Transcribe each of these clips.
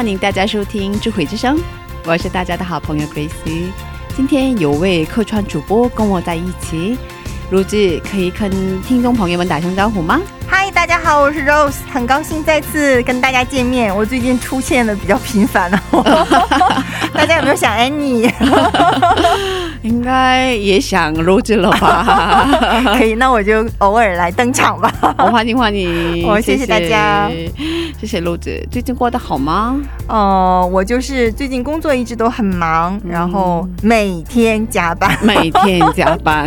欢迎大家收听智慧之声，我是大家的好朋友 Grace。今天有位客串主播跟我在一起，如志可以跟听众朋友们打声招呼吗？嗨，大家好，我是 Rose，很高兴再次跟大家见面。我最近出现的比较频繁哦，大家有没有想 Annie？应该也想 Rose 了吧？可以，那我就偶尔来登场吧。我欢迎欢迎，哦谢谢大家，谢谢 Rose。最近过得好吗？哦、我就是最近工作一直都很忙，然后每天加班，每天加班，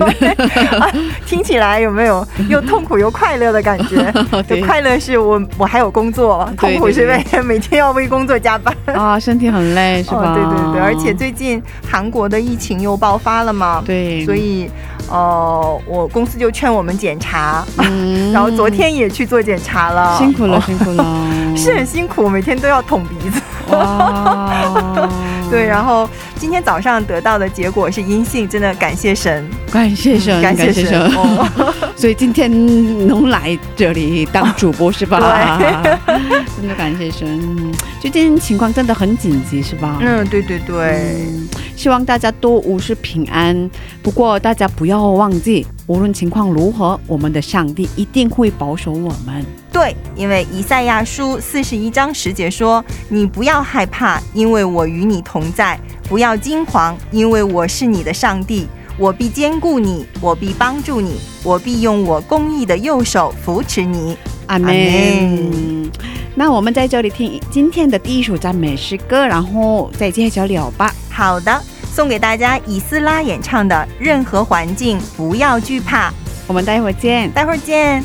听起来有没有又痛苦又快乐的感觉？对就快乐是我我还有工作，痛苦是为每天要为工作加班。啊，身体很累是吧？哦，对对对，而且最近韩国的疫情又爆发了嘛，对，所以呃，我公司就劝我们检查，嗯。然后昨天也去做检查了，辛苦了，哦。辛苦了，是很辛苦，每天都要捅鼻子。哇，对，然后今天早上得到的结果是阴性，真的感谢神，感谢神，感谢神。哦，所以今天能来这里当主播是吧？真的感谢神。最近情况真的很紧急是吧？嗯，对对对，嗯，希望大家都无事平安。不过大家不要忘记，无论情况如何，我们的上帝一定会保守我们。对，因为以赛亚书四十一章十节说：“你不要害怕，因为我与你同在；不要惊慌，因为我是你的上帝。我必兼顾你，我必帮助你，我必用我公义的右手扶持你。阿门门。那我们在这里听今天的第一首赞美诗歌，然后再接着聊吧。”好的，送给大家以斯拉演唱的《任何环境不要惧怕》，我们待会儿见。待会儿见。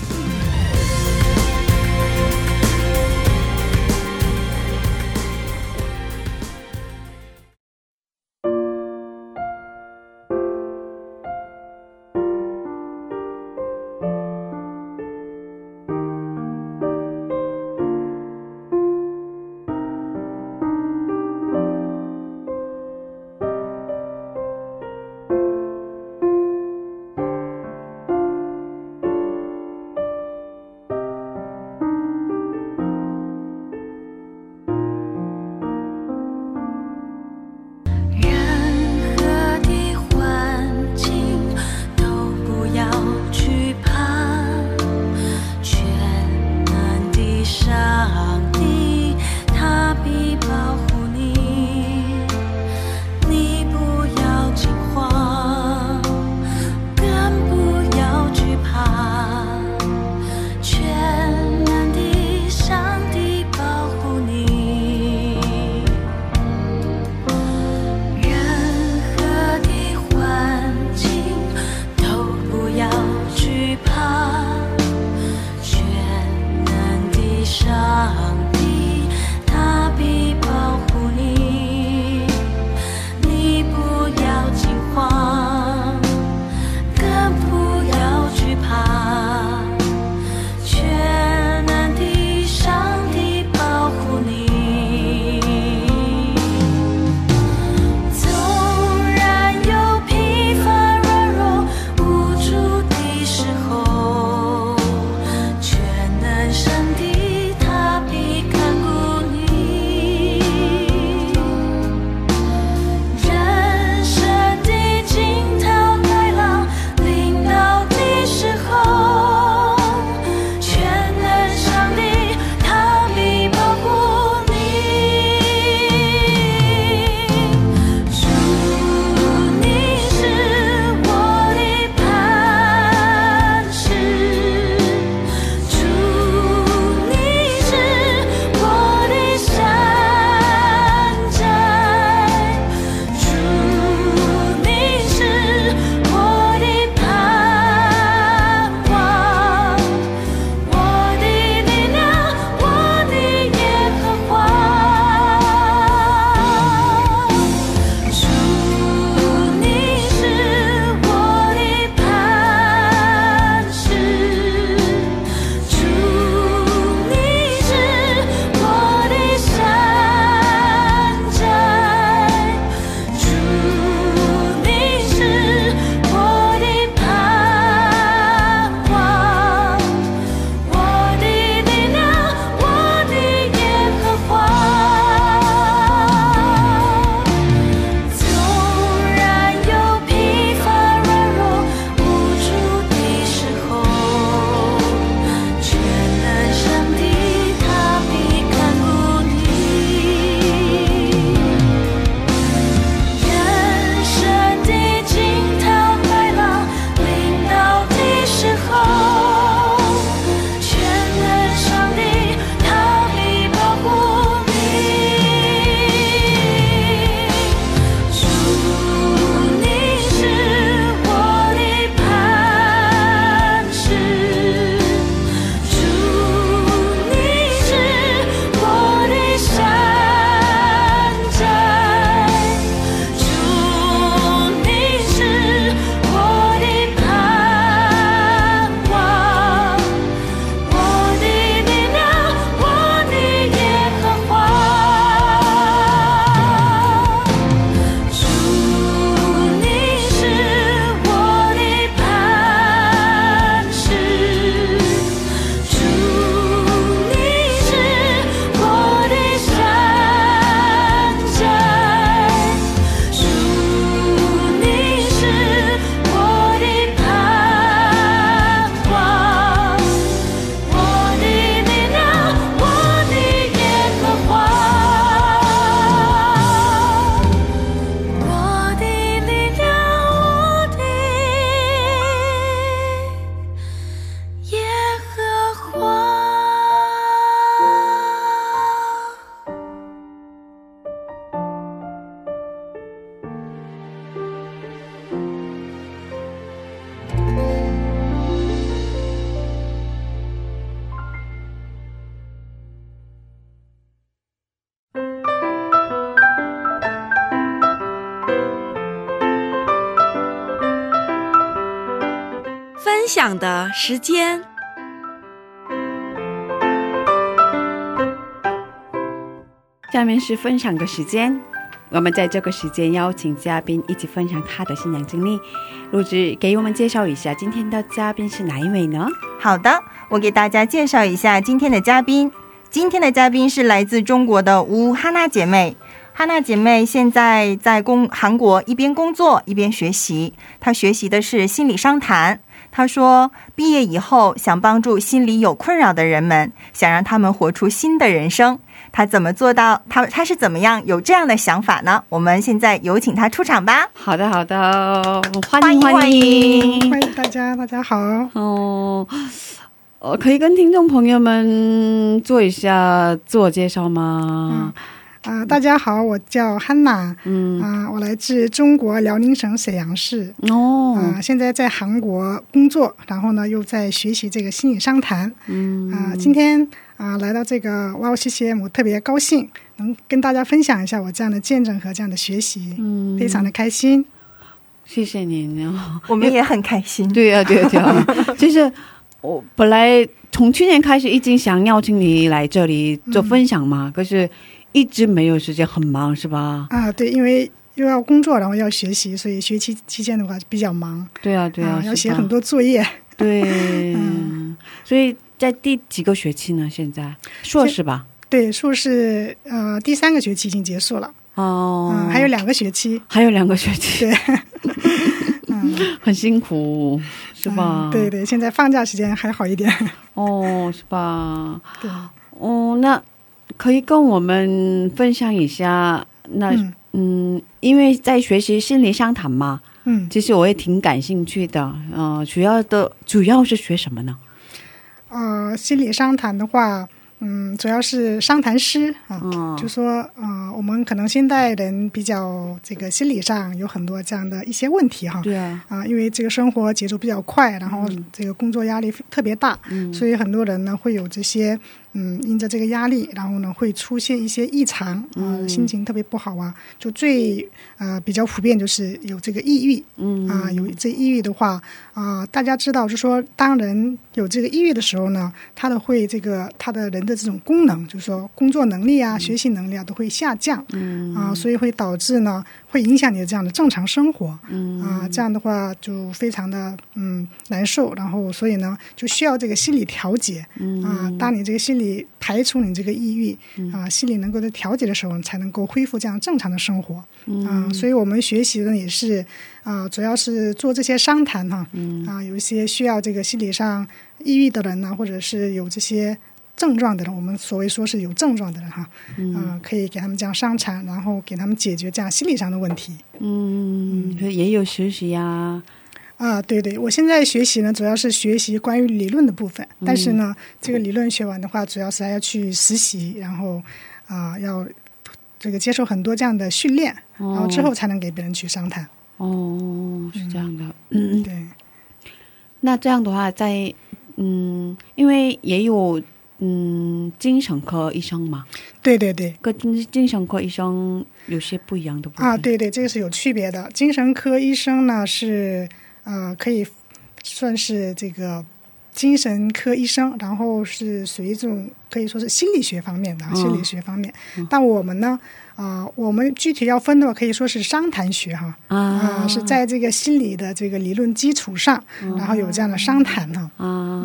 时间。下面是分享的时间，我们在这个时间邀请嘉宾一起分享他的信仰经历。陆子给我们介绍一下今天的嘉宾是哪一位呢？好的，我给大家介绍一下今天的嘉宾。今天的嘉宾是来自中国的吴哈娜姐妹。哈娜姐妹现在在工韩国一边工作一边学习，她学习的是心理商谈。她说，毕业以后想帮助心里有困扰的人们，想让他们活出新的人生。他怎么做到？他他是怎么样有这样的想法呢？我们现在有请他出场吧。好的，好的，欢迎欢迎欢迎大家，大家好。哦。呃，可以跟听众朋友们做一下自我介绍吗？啊、大家好，我叫汉娜，嗯。啊、我来自中国辽宁省沈阳市，哦，啊、现在在韩国工作，然后呢又在学习这个心理商谈，嗯。啊、今天啊、来到这个 Wow CCM，我特别高兴能跟大家分享一下我这样的见证和这样的学习，嗯，非常的开心。谢谢您。哦。我们也很开心。对呀、对呀、对呀、就是我本来从去年开始一直想邀请你来这里做分享嘛，可是一直没有时间，很忙是吧？啊，对，因为又要工作，然后要学习，所以学期期间的话比较忙，对啊，对啊，要写很多作业。对，嗯所以在第几个学期呢？现在硕士吧？对，硕士呃第三个学期已经结束了，哦、嗯，还有两个学期，还有两个学期，对，嗯，很辛苦，是吧？嗯对对，现在放假时间还好一点，哦，是吧？对，哦，那可以跟我们分享一下，那嗯。嗯因为在学习心理商谈嘛，嗯，其实我也挺感兴趣的。呃，主要的主要是学什么呢？呃，心理商谈的话，嗯，主要是商谈师啊，嗯。就说呃，我们可能现代人比较这个心理上有很多这样的一些问题哈，对啊，啊，因为这个生活节奏比较快，然后这个工作压力特别大，嗯。所以很多人呢会有这些，嗯，因着这个压力，然后呢会出现一些异常，啊、嗯心情特别不好啊，就最呃比较普遍就是有这个抑郁，嗯。啊，有这抑郁的话啊，大家知道，就说当人有这个抑郁的时候呢，他的会这个他的人的这种功能，就是说工作能力啊、学习能力啊都会下降，嗯。啊，所以会导致呢会影响你的这样的正常生活，嗯。啊，这样的话就非常的嗯难受，然后所以呢就需要这个心理调节，嗯。啊，当你这个心理排除你这个抑郁啊，心理能够的调节的时候，才能够恢复这样正常的生活，嗯。啊，所以我们学习的也是啊，主要是做这些商谈哈，嗯。啊，有一些需要这个心理上抑郁的人呢，或者是有这些。症状的人，我们所谓说是有症状的人哈，嗯。啊，可以给他们这样商谈，然后给他们解决这样心理上的问题。嗯，也有学习呀，啊，对对，我现在学习呢，主要是学习关于理论的部分，但是呢，嗯这个理论学完的话，主要是还要去实习，然后啊，要这个接受很多这样的训练，然后之后才能给别人去商谈。哦，是这样的，嗯，对，那这样的话在，嗯，因为也有嗯精神科医生嘛，对对对，跟精精神科医生有些不一样的啊，对对，这个是有区别的。精神科医生呢是呃可以算是这个精神科医生，然后是属于这种可以说是心理学方面的心理学方面。但我们呢啊、我们具体要分的话，可以说是商谈学哈啊、啊，是在这个心理的这个理论基础上，然后有这样的商谈哈。啊，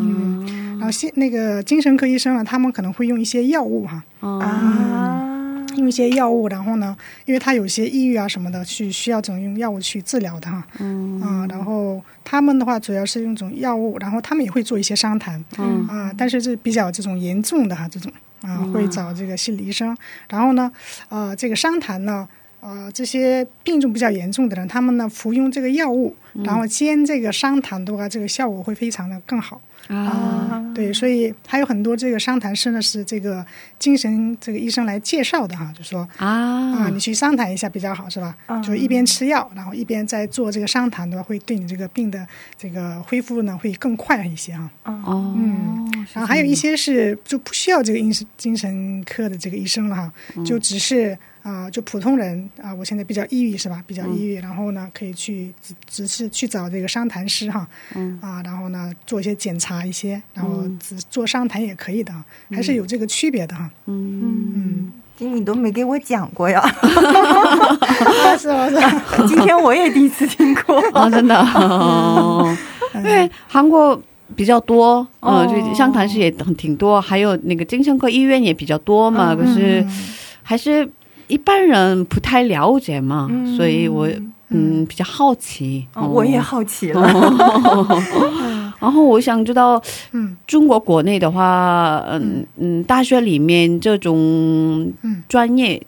然后心那个精神科医生呢，他们可能会用一些药物哈，啊，啊，用一些药物，然后呢，因为他有些抑郁啊什么的，去需要这种用药物去治疗的哈。嗯啊，然后他们的话主要是用这种药物，然后他们也会做一些商谈，嗯啊，但是是比较这种严重的哈，这种啊会找这个心理医生，然后呢，呃，这个商谈呢。呃，这些病重比较严重的人，他们呢服用这个药物，然后兼这个商谈的话，这个效果会非常的更好。啊，对，所以还有很多这个商谈师呢是这个精神这个医生来介绍的哈，就说啊，啊，你去商谈一下比较好，是吧？嗯就一边吃药，然后一边在做这个商谈的话，会对你这个病的这个恢复呢会更快一些哈。哦，嗯然后还有一些是就不需要这个精神精神科的这个医生了哈，就只是啊、就普通人啊、我现在比较抑郁是吧？比较抑郁，然后呢可以去只只是去找这个商谈师哈，嗯啊，然后呢做一些检查一些，然后嗯只做商谈也可以的哈，还是有这个区别的哈。嗯今你都没给我讲过呀，啊是吧？今天我也第一次听过。哦，真的，哦因为韩国比较多，哦嗯，就商谈室也很挺多，还有那个精神科医院也比较多嘛，可是嗯还是一般人不太了解嘛，嗯。所以我嗯。比较好奇，哦我也好奇了。然后我想知道，嗯。中国国内的话，嗯嗯，大学里面这种嗯。专业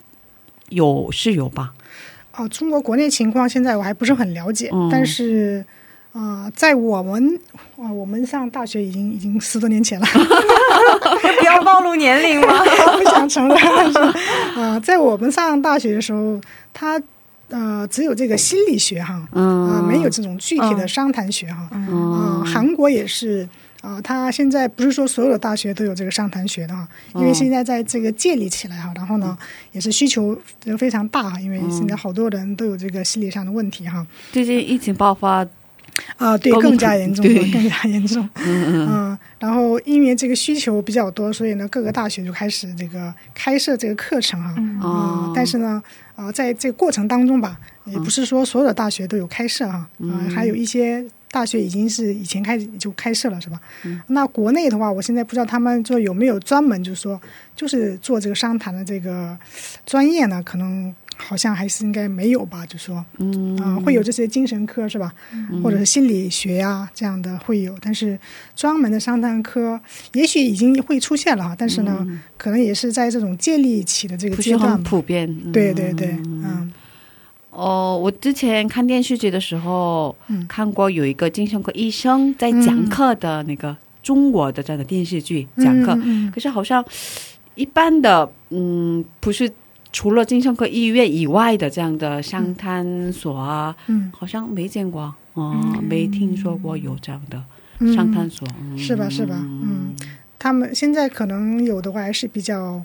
有是有吧？哦，中国国内情况现在我还不是很了解，嗯但是。啊、在我们啊、我们上大学已经已经十多年前了，不要暴露年龄吗？不想承认。但是啊、在我们上大学的时候，他呃只有这个心理学哈，嗯，啊、没有这种具体的嗯商谈学哈。啊、嗯韩国也是啊、他现在不是说所有的大学都有这个商谈学的哈，因为嗯现在在这个建立起来哈，然后呢也是需求非常大哈，因为现在好多人都有这个心理上的问题哈。最近疫情爆发，啊，对，更更加严重，更加严重。嗯嗯，然后因为这个需求比较多，所以呢，各个大学就开始这个开设这个课程哈。嗯但是呢，啊，在这个过程当中吧，也不是说所有的大学都有开设哈，啊，嗯还有一些大学已经是以前开始就开设了，是吧？嗯那国内的话，我现在不知道他们做有没有专门就是说就是做这个商谈的这个专业呢？可能好像还是应该没有吧，就说嗯。啊、会有这些精神科是吧？或者是心理学呀、这样的会有，但是专门的商谈科也许已经会出现了哈，但是呢，可能也是在这种建立起的这个阶段。普遍。嗯对对对，嗯。哦，我之前看电视剧的时候，嗯。看过有一个精神科医生在讲课的那个中国的这样的电视剧、讲课，嗯可是好像一般的，嗯，不是除了精神科医院以外的这样的商谈所啊，嗯。好像没见过，哦、没听说过有这样的嗯，商谈所，嗯。是吧是吧嗯。他们现在可能有的话还是比较。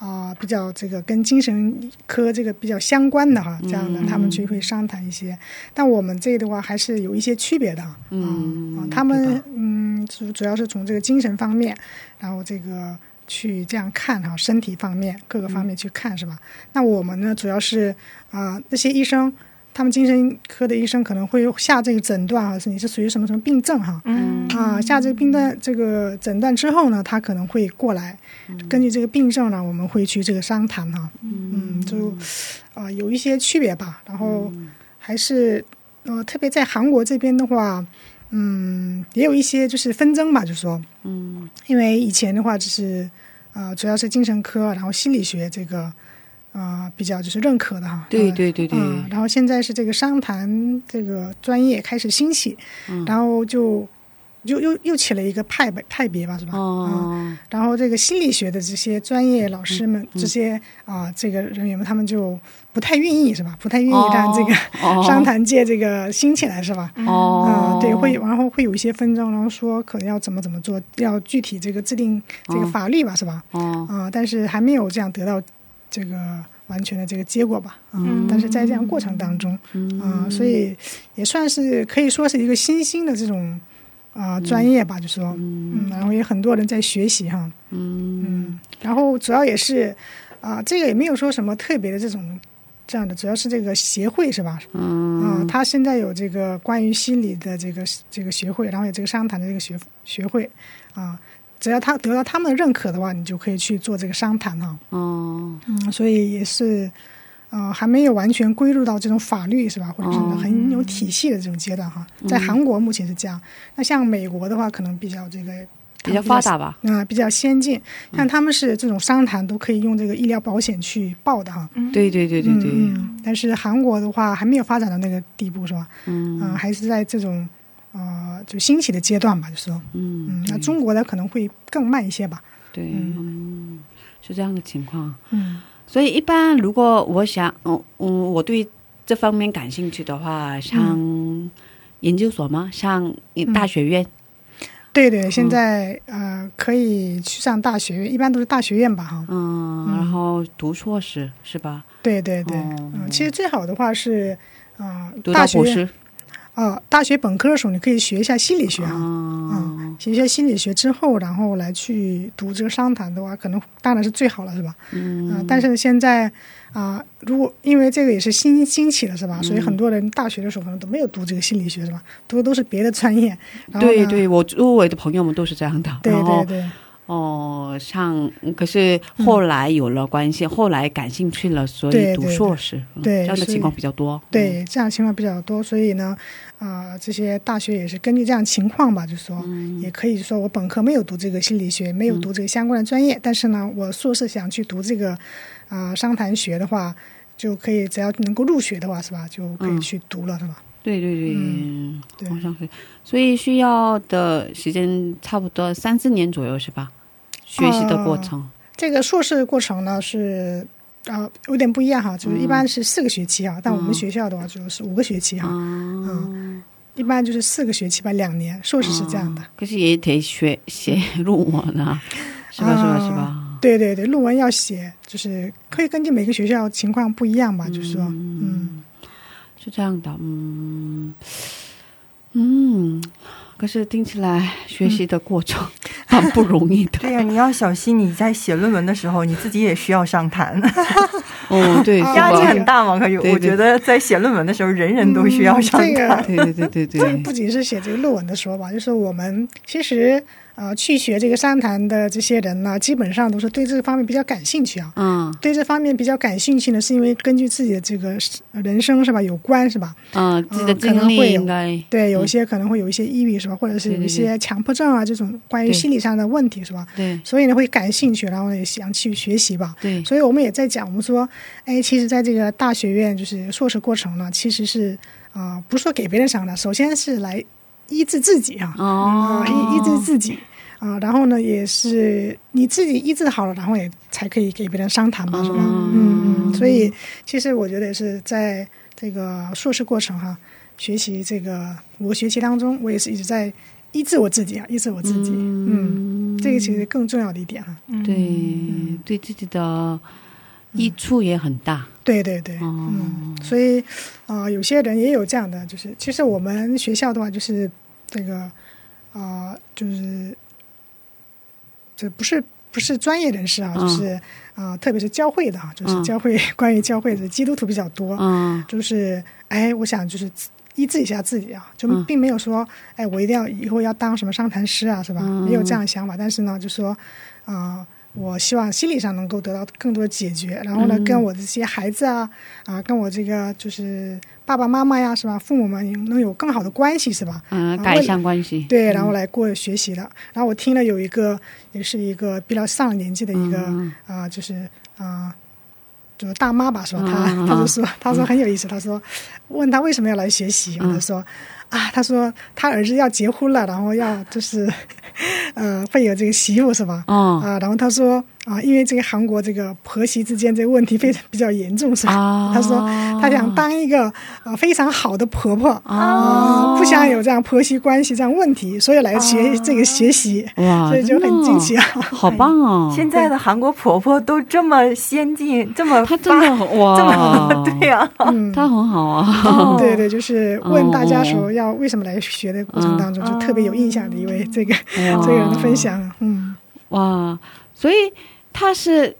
啊、比较这个跟精神科这个比较相关的哈，这样的、嗯他们就会商谈一些，但我们这个的话还是有一些区别的啊。嗯啊，他们嗯主主要是从这个精神方面，然后这个去这样看哈，身体方面各个方面去看是吧？那我们呢，主要是啊、那些医生，他们精神科的医生可能会下这个诊断哈，是你是属于什么什么病症哈。嗯啊，下这个病断这个诊断之后呢，他可能会过来，根据这个病症呢，我们会去这个商谈哈，嗯，就啊、有一些区别吧。然后还是呃，特别在韩国这边的话，嗯，也有一些就是纷争吧，就是说，嗯。因为以前的话就是呃，主要是精神科，然后心理学这个呃比较就是认可的哈，对呃对对对，嗯，然后现在是这个商谈这个专业开始兴起，嗯。然后就又又又起了一个派别派别吧，是吧？嗯，哦，然后这个心理学的这些专业老师们，嗯这些啊、这个人员们，他们就不太愿意，是吧？不太愿意让这个、哦 商谈界这个兴起来，是吧？哦嗯，对，会，然后会有一些纷争，然后说可能要怎么怎么做，要具体这个制定这个哦法律吧，是吧？哦，啊、但是还没有这样得到这个完全的这个结果吧？嗯但是在这样过程当中，嗯啊、所以也算是可以说是一个新兴的这种啊、专业吧，就说，嗯，然后也很多人在学习哈，嗯嗯，然后主要也是啊、这个也没有说什么特别的这种这样的，主要是这个协会是吧？嗯啊、他现在有这个关于心理的这个这个学会，然后有这个商谈的这个学学会啊、只要他得到他们的认可的话，你就可以去做这个商谈哈。哦嗯，所以也是，呃，还没有完全归入到这种法律是吧，或者是哦很有体系的这种阶段哈。在韩国目前是这样，那像美国的话，可能比较这个比较发达吧，啊、比较先进。像他们是这种商谈都可以用这个医疗保险去报的哈。对对对对对，但是韩国的话还没有发展到那个地步是吧？嗯。嗯、还是在这种呃就兴起的阶段吧，就说。嗯嗯，那中国的可能会更慢一些吧。对嗯是这样的情况，嗯所以一般如果我想嗯嗯我对这方面感兴趣的话，像研究所吗？像大学院？对对，现在、呃可以去上大学院，一般都是大学院吧哈。嗯，然后读硕士是吧？对对对，哦嗯，其实最好的话是，啊、读到大学院博士？呃，大学本科的时候，你可以学一下心理学啊，哦嗯，学一下心理学之后，然后来去读这个商谈的话，可能当然是最好了，是吧？嗯啊、但是现在啊、如果因为这个也是新兴起的是吧？所以很多人大学的时候可能都没有读这个心理学是吧？读的都是别的专业。然后对对，我周围的朋友们都是这样的。对对对哦，像可是后来有了关系，后来感兴趣了，所以读硕士，嗯对是这样的情况比较多。对，这样情况比较多，所以呢，啊、这些大学也是根据这样情况吧，就是说，也可以说我本科没有读这个心理学，没有读这个相关的专业，但是呢，我硕士想去读这个啊、商谈学的话，就可以只要能够入学的话，是吧？就可以嗯去读了，是吧？对对对，嗯对好像是，所以需要的时间差不多三四年左右是吧？学习的过程。这个硕士过程呢是。啊、有点不一样哈，就是一般是四个学期哈，但我们学校的话就是五个学期哈，嗯，一般就是四个学期吧，两年，硕士是这样的。可是也得学写论文啊，是吧？是吧？是吧？对对对，论文要写，就是可以根据每个学校情况不一样吧，就是说，嗯，是这样的，嗯嗯，可是听起来学习的过程 蛮不容易的。对呀、你要小心你在写论文的时候，你自己也需要上谈，哦，对，压力吧很大嘛。可我觉得在写论文的时候，人人都需要上嗯这谈。个对对对对这个对不仅是写这个论文的时候吧，就是我们其实呃去学这个商谈的这些人呢，基本上都是对这方面比较感兴趣啊。嗯对这方面比较感兴趣呢，是因为根据自己的这个人生是吧有关是吧？嗯，自己的嗯可能经历应该对，有一些可能会有一些抑郁是吧，或者是有一些强迫症啊这种关于心理上的问题是吧？对所以呢会感兴趣，然后也想去学习吧。对所以我们也在讲，我们说，哎，其实在这个大学院就是硕士过程呢，其实是啊、不是说给别人上的，首先是来医治自己啊，哦。啊、，医医治自己啊、然后呢，也是你自己医治好了，然后也才可以给别人商谈嘛，是吧？嗯嗯，所以其实我觉得也是在这个硕士过程哈、学习这个五个学习当中，我也是一直在医治我自己啊，医治我自己，嗯，这个其实更重要的一点哈、嗯。对对自己的益处也很大。对对对，哦嗯，所以啊、呃有些人也有这样的，就是其实我们学校的话，就是这个啊、呃就是这不是不是专业人士啊，嗯就是啊、特别是教会的啊，就是嗯教会、关于教会的基督徒比较多，嗯就是哎，我想就是医治一下自己啊，就嗯并没有说哎，我一定要以后要当什么商谈师啊，是吧？嗯没有这样的想法，但是呢，就说啊。我希望心理上能够得到更多解决，然后呢，嗯跟我的这些孩子啊，啊，跟我这个就是爸爸妈妈呀，是吧？父母们能有更好的关系，是吧？嗯，啊改善关系。对，然后来过学习的。然后我听了有一个，也是一个比较上了年纪的一个嗯啊、就是啊、就是大妈吧，是吧？嗯她嗯她就说，她说很有意思，她说问她为什么要来学习，我就说啊，他说他儿子要结婚了，然后要就是呃会有这个媳妇是吧？哦啊，然后他说啊，因为这个韩国这个婆媳之间这个问题非常比较严重，是吧？啊，他说他想当一个呃非常好的婆婆。哦啊，不想有这样婆媳关系这样问题，所以来学这个学习，哇，所以就很惊奇啊，啊。好棒哦！现在的韩国婆婆都这么先进，这么她真的很这哇，么 对呀、嗯，她很好啊。哦对对，就是问大家说哦要为什么来学的过程当中，就特别有印象的一位这个哇。这个人的分享，嗯，哇，所以他是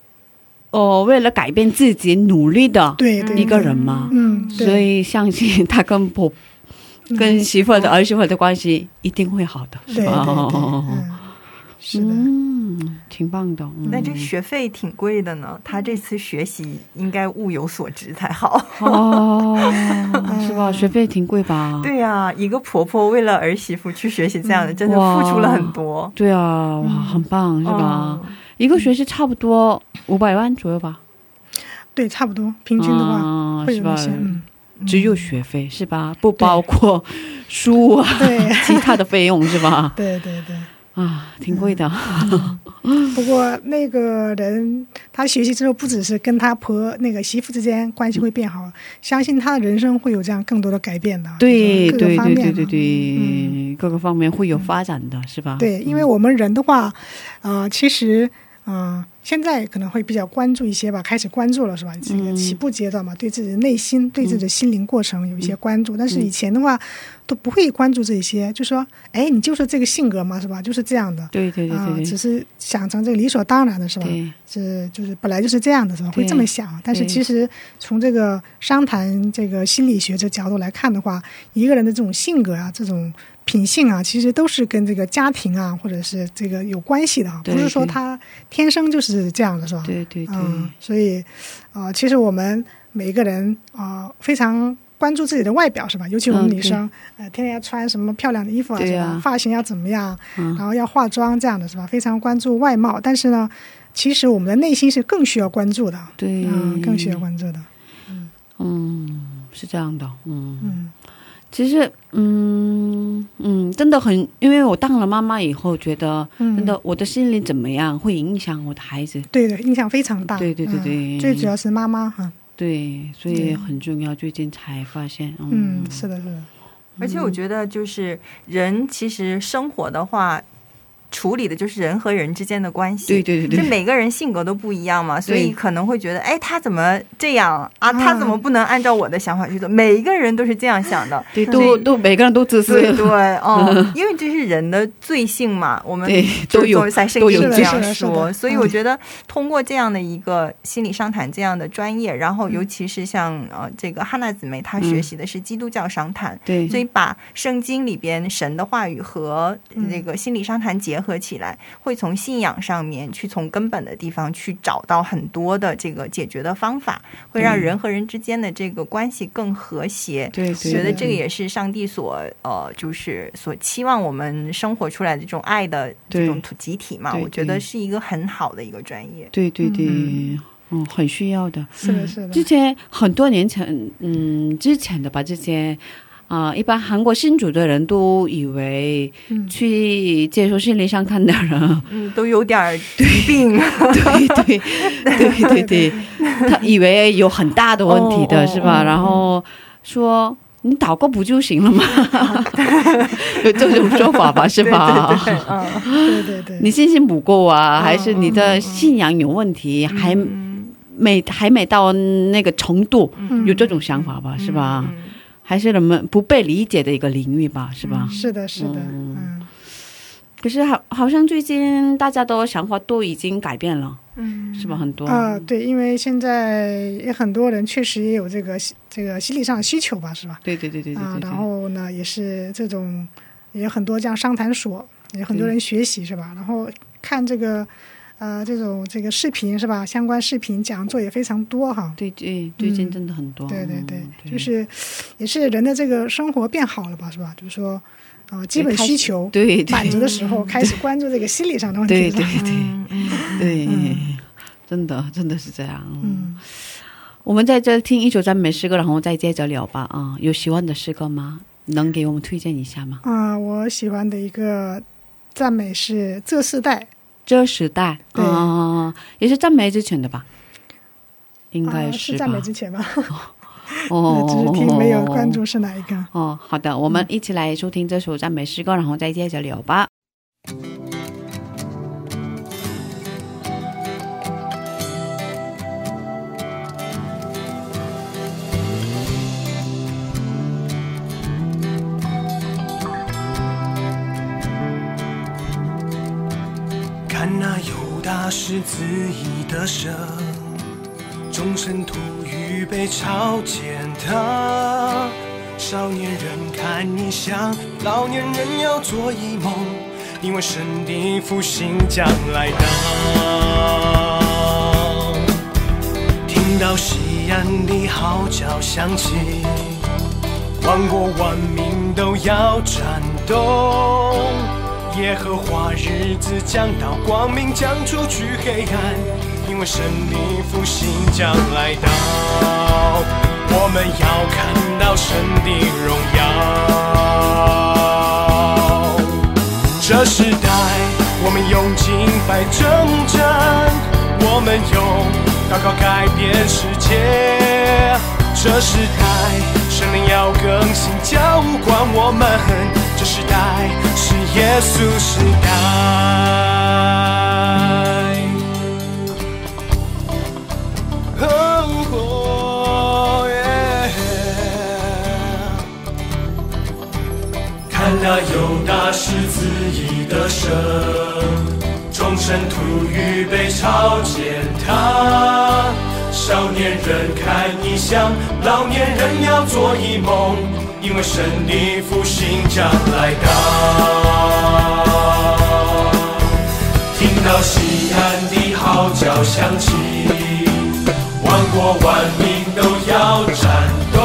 哦，为了改变自己努力的对对，一个人嘛，嗯，所以相信他跟婆跟媳妇儿的儿媳妇儿的关系一定会好的，对对对，是吧？哦。嗯，是的，嗯，挺棒的。嗯那这学费挺贵的呢，他这次学习应该物有所值才好。哦，是吧？学费挺贵吧？对呀、一个婆婆为了儿媳妇去学习这样的，真的付出了很多，对啊，哇，很棒，是吧？哦一个学期差不多五百万左右吧，对，差不多，平均的话啊是吧会有一些，？嗯，只有学费是吧？不包括书啊，对 其他的费用是吧？对对对。啊，挺贵的。不过那个人他学习之后，不只是跟他婆那个媳妇之间关系会变好，相信他的人生会有这样更多的改变的。对对方面对对对对，各个方面会有发展的，是吧？对，因为我们人的话，啊，其实，嗯、现在可能会比较关注一些吧，开始关注了是吧？这个起步阶段嘛，对自己的内心、对自己的心灵过程有一些关注。但是以前的话，都不会关注这些，就说，哎，你就是这个性格嘛，是吧？就是这样的。对对对啊、对对，只是想成这个理所当然的是吧？是就是本来就是这样的是吧？会这么想，但是其实从这个商谈这个心理学这角度来看的话，一个人的这种性格啊，这种品性啊，其实都是跟这个家庭啊，或者是这个有关系的啊，不是说他天生就是这样的是吧？对对对，嗯，所以啊、呃其实我们每一个人啊、呃非常。关注自己的外表是吧？尤其我们嗯女生，呃，天天要穿什么漂亮的衣服啊，是吧？对呀发型要怎么样，嗯。然后要化妆这样的是吧？非常关注外貌，但是呢，其实我们的内心是更需要关注的，对，嗯，更需要关注的，嗯，是这样的，嗯。嗯。其实，嗯嗯，真的很，因为我当了妈妈以后，觉得嗯，真的我的心理怎么样，会影响我的孩子。对对，影响非常大，对对对对。嗯最主要是妈妈哈，对，所以很重要。最近才发现，嗯嗯，，是的，是的，而且我觉得，就是人其实生活的话，处理的就是人和人之间的关系。对对对对，就每个人性格都不一样嘛，所以可能会觉得，哎，他怎么这样？啊？啊他怎么不能按照我的想法去做？每一个人都是这样想的。对，都都每个人都自私，对对，哦，因为这是人的罪性嘛，我们都有在圣经里这样说，所以我觉得通过这样的一个心理商谈这样的专业，然后尤其是像呃这个哈娜姊妹，她学习的是基督教商谈，对。所以把圣经里边神的话语和嗯那个心理商谈结合起来，会从信仰上面去从根本的地方去找到很多的这个解决的方法，会让人和人之间的这个关系更和谐。对对，觉得这个也是上帝所呃，就是所期望我们生活出来的这种爱的这对种集体嘛，我觉得是一个很好的一个专业。对对对嗯，嗯，很需要的。是的，是的，之前很多年前，嗯，之前的吧，之前啊、一般韩国信主的人都以为嗯去接受心理上看的人，嗯，都有点儿病。对对对对对，他以为有很大的问题的哦是吧？哦然后说你祷告不就行了吗？有这种说法吧，是吧？对对对，嗯，对对对，你信心不够啊，嗯还是你的信仰有问题，还嗯没还没到那个程度，嗯有这种想法吧，是吧？嗯还是人们不被理解的一个领域吧，是吧？是的，是的，嗯嗯可是好，好像最近大家的想法都已经改变了，嗯是吧？很多啊，对，因为现在也很多人确实也有这个这个心理上的需求吧，是吧？对对对对对然后呢，也是这种也有很多这样商谈所，也有很多人学习是吧？然后看这个呃这种这个视频是吧？相关视频讲座也非常多哈。对对，最近真的很多，对对对嗯，就是也是人的这个生活变好了吧，是吧？就是说，呃，基本需求满足的时候，开始关注这个心理上的问题，对对对嗯嗯对嗯，真的真的是这样。嗯，我们在这听一首赞美诗歌，然后再接着聊吧。啊，有喜欢的诗歌吗？能给我们推荐一下吗？啊、我喜欢的一个赞美是这世代，这时代，对啊，也是赞美之前的吧？应啊、该吧？是赞美之前吧？哦，只是听没有关注是哪一个。哦，好的，我们一起来收听这首赞美诗歌，然后再接着聊吧。犹大狮子已得胜，众生徒预备朝践踏。少年人看异象，老年人要做一梦，因为神的复兴将来到。听到西安的号角响起，万国万民都要颤动。耶和华日子将到，光明将出去黑暗，因为神的复兴将来到。我们要看到神的荣耀。这时代，我们用敬拜征战，我们用祷告改变世界。这时代，神灵要更新浇灌我们。时代是耶稣时代。哦哦耶那犹大是自义的神，众尘土预备朝见他。少年人看异象，老年人要做一梦，因为神的复兴将来到。听到西安的号角响起，万国万民都要战斗。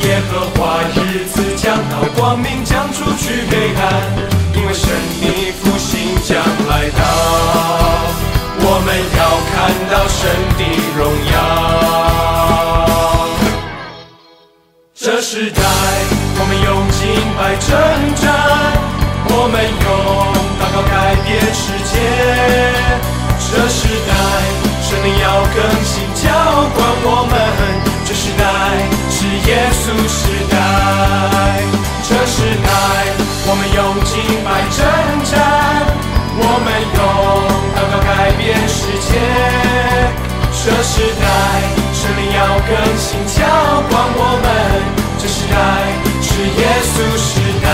耶和华日子将到，光明将出去黑暗，因为神的复兴将来到。我们要看到神的荣耀。这时代，我们用敬拜征战，我们用祷告改变世界。这时代，神灵要更新浇灌我们。这时代是耶稣时代。这时代，我们用敬拜征战。我们用祷告改变世界，这时代神灵要更新浇灌我们，这时代是耶稣时代。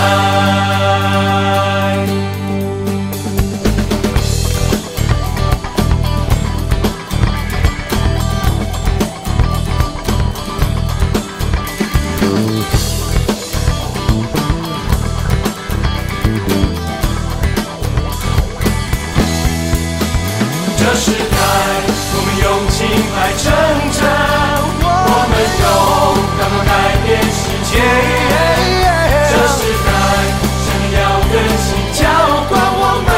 成长，我们用祷告改变世界。这时代，神要更新浇灌我们。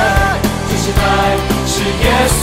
这时代是耶稣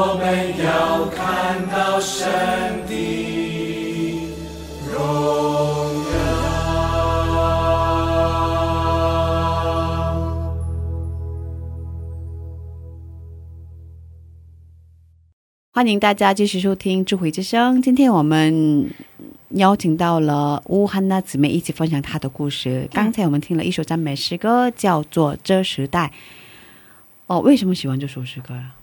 我们要看到神的荣耀。欢迎大家继续收听智慧之声。今天我们邀请到了乌汉娜姊妹一起分享她的故事。刚才我们听了一首赞美诗歌，叫做《这时代》。哦，为什么喜欢这首诗歌呀？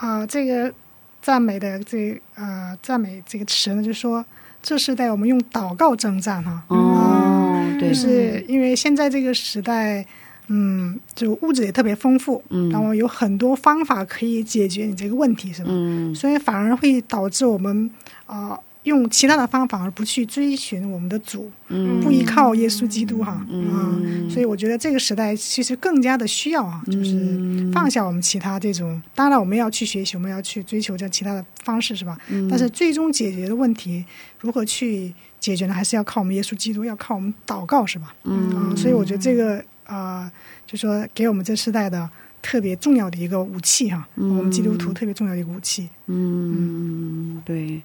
啊、这个赞美的这呃赞美这个词呢，就说这时代我们用祷告征战哈、哦，对，就是因为现在这个时代，嗯，就物质也特别丰富，嗯。然后有很多方法可以解决你这个问题，是吧？嗯。所以反而会导致我们啊、呃用其他的方法，而不去追寻我们的主，嗯不依靠耶稣基督哈啊、嗯所以我觉得这个时代其实更加的需要啊，就是嗯放下我们其他这种，当然我们要去学习，我们要去追求这其他的方式是吧？嗯但是最终解决的问题如何去解决呢？还是要靠我们耶稣基督，要靠我们祷告是吧？嗯啊，所以我觉得这个呃，就说给我们这时代的特别重要的一个武器哈，嗯我们基督徒特别重要的一个武器。嗯，对，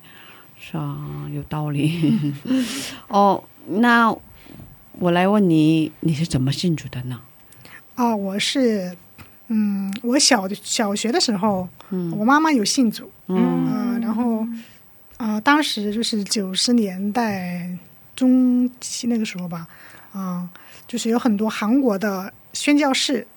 是啊，有道理。哦，那我来问你，你是怎么信主的呢？啊，我是，嗯，我小小学的时候，嗯我妈妈有信主，嗯呃，然后，呃，当时就是九十年代中期那个时候吧，啊、就是有很多韩国的宣教士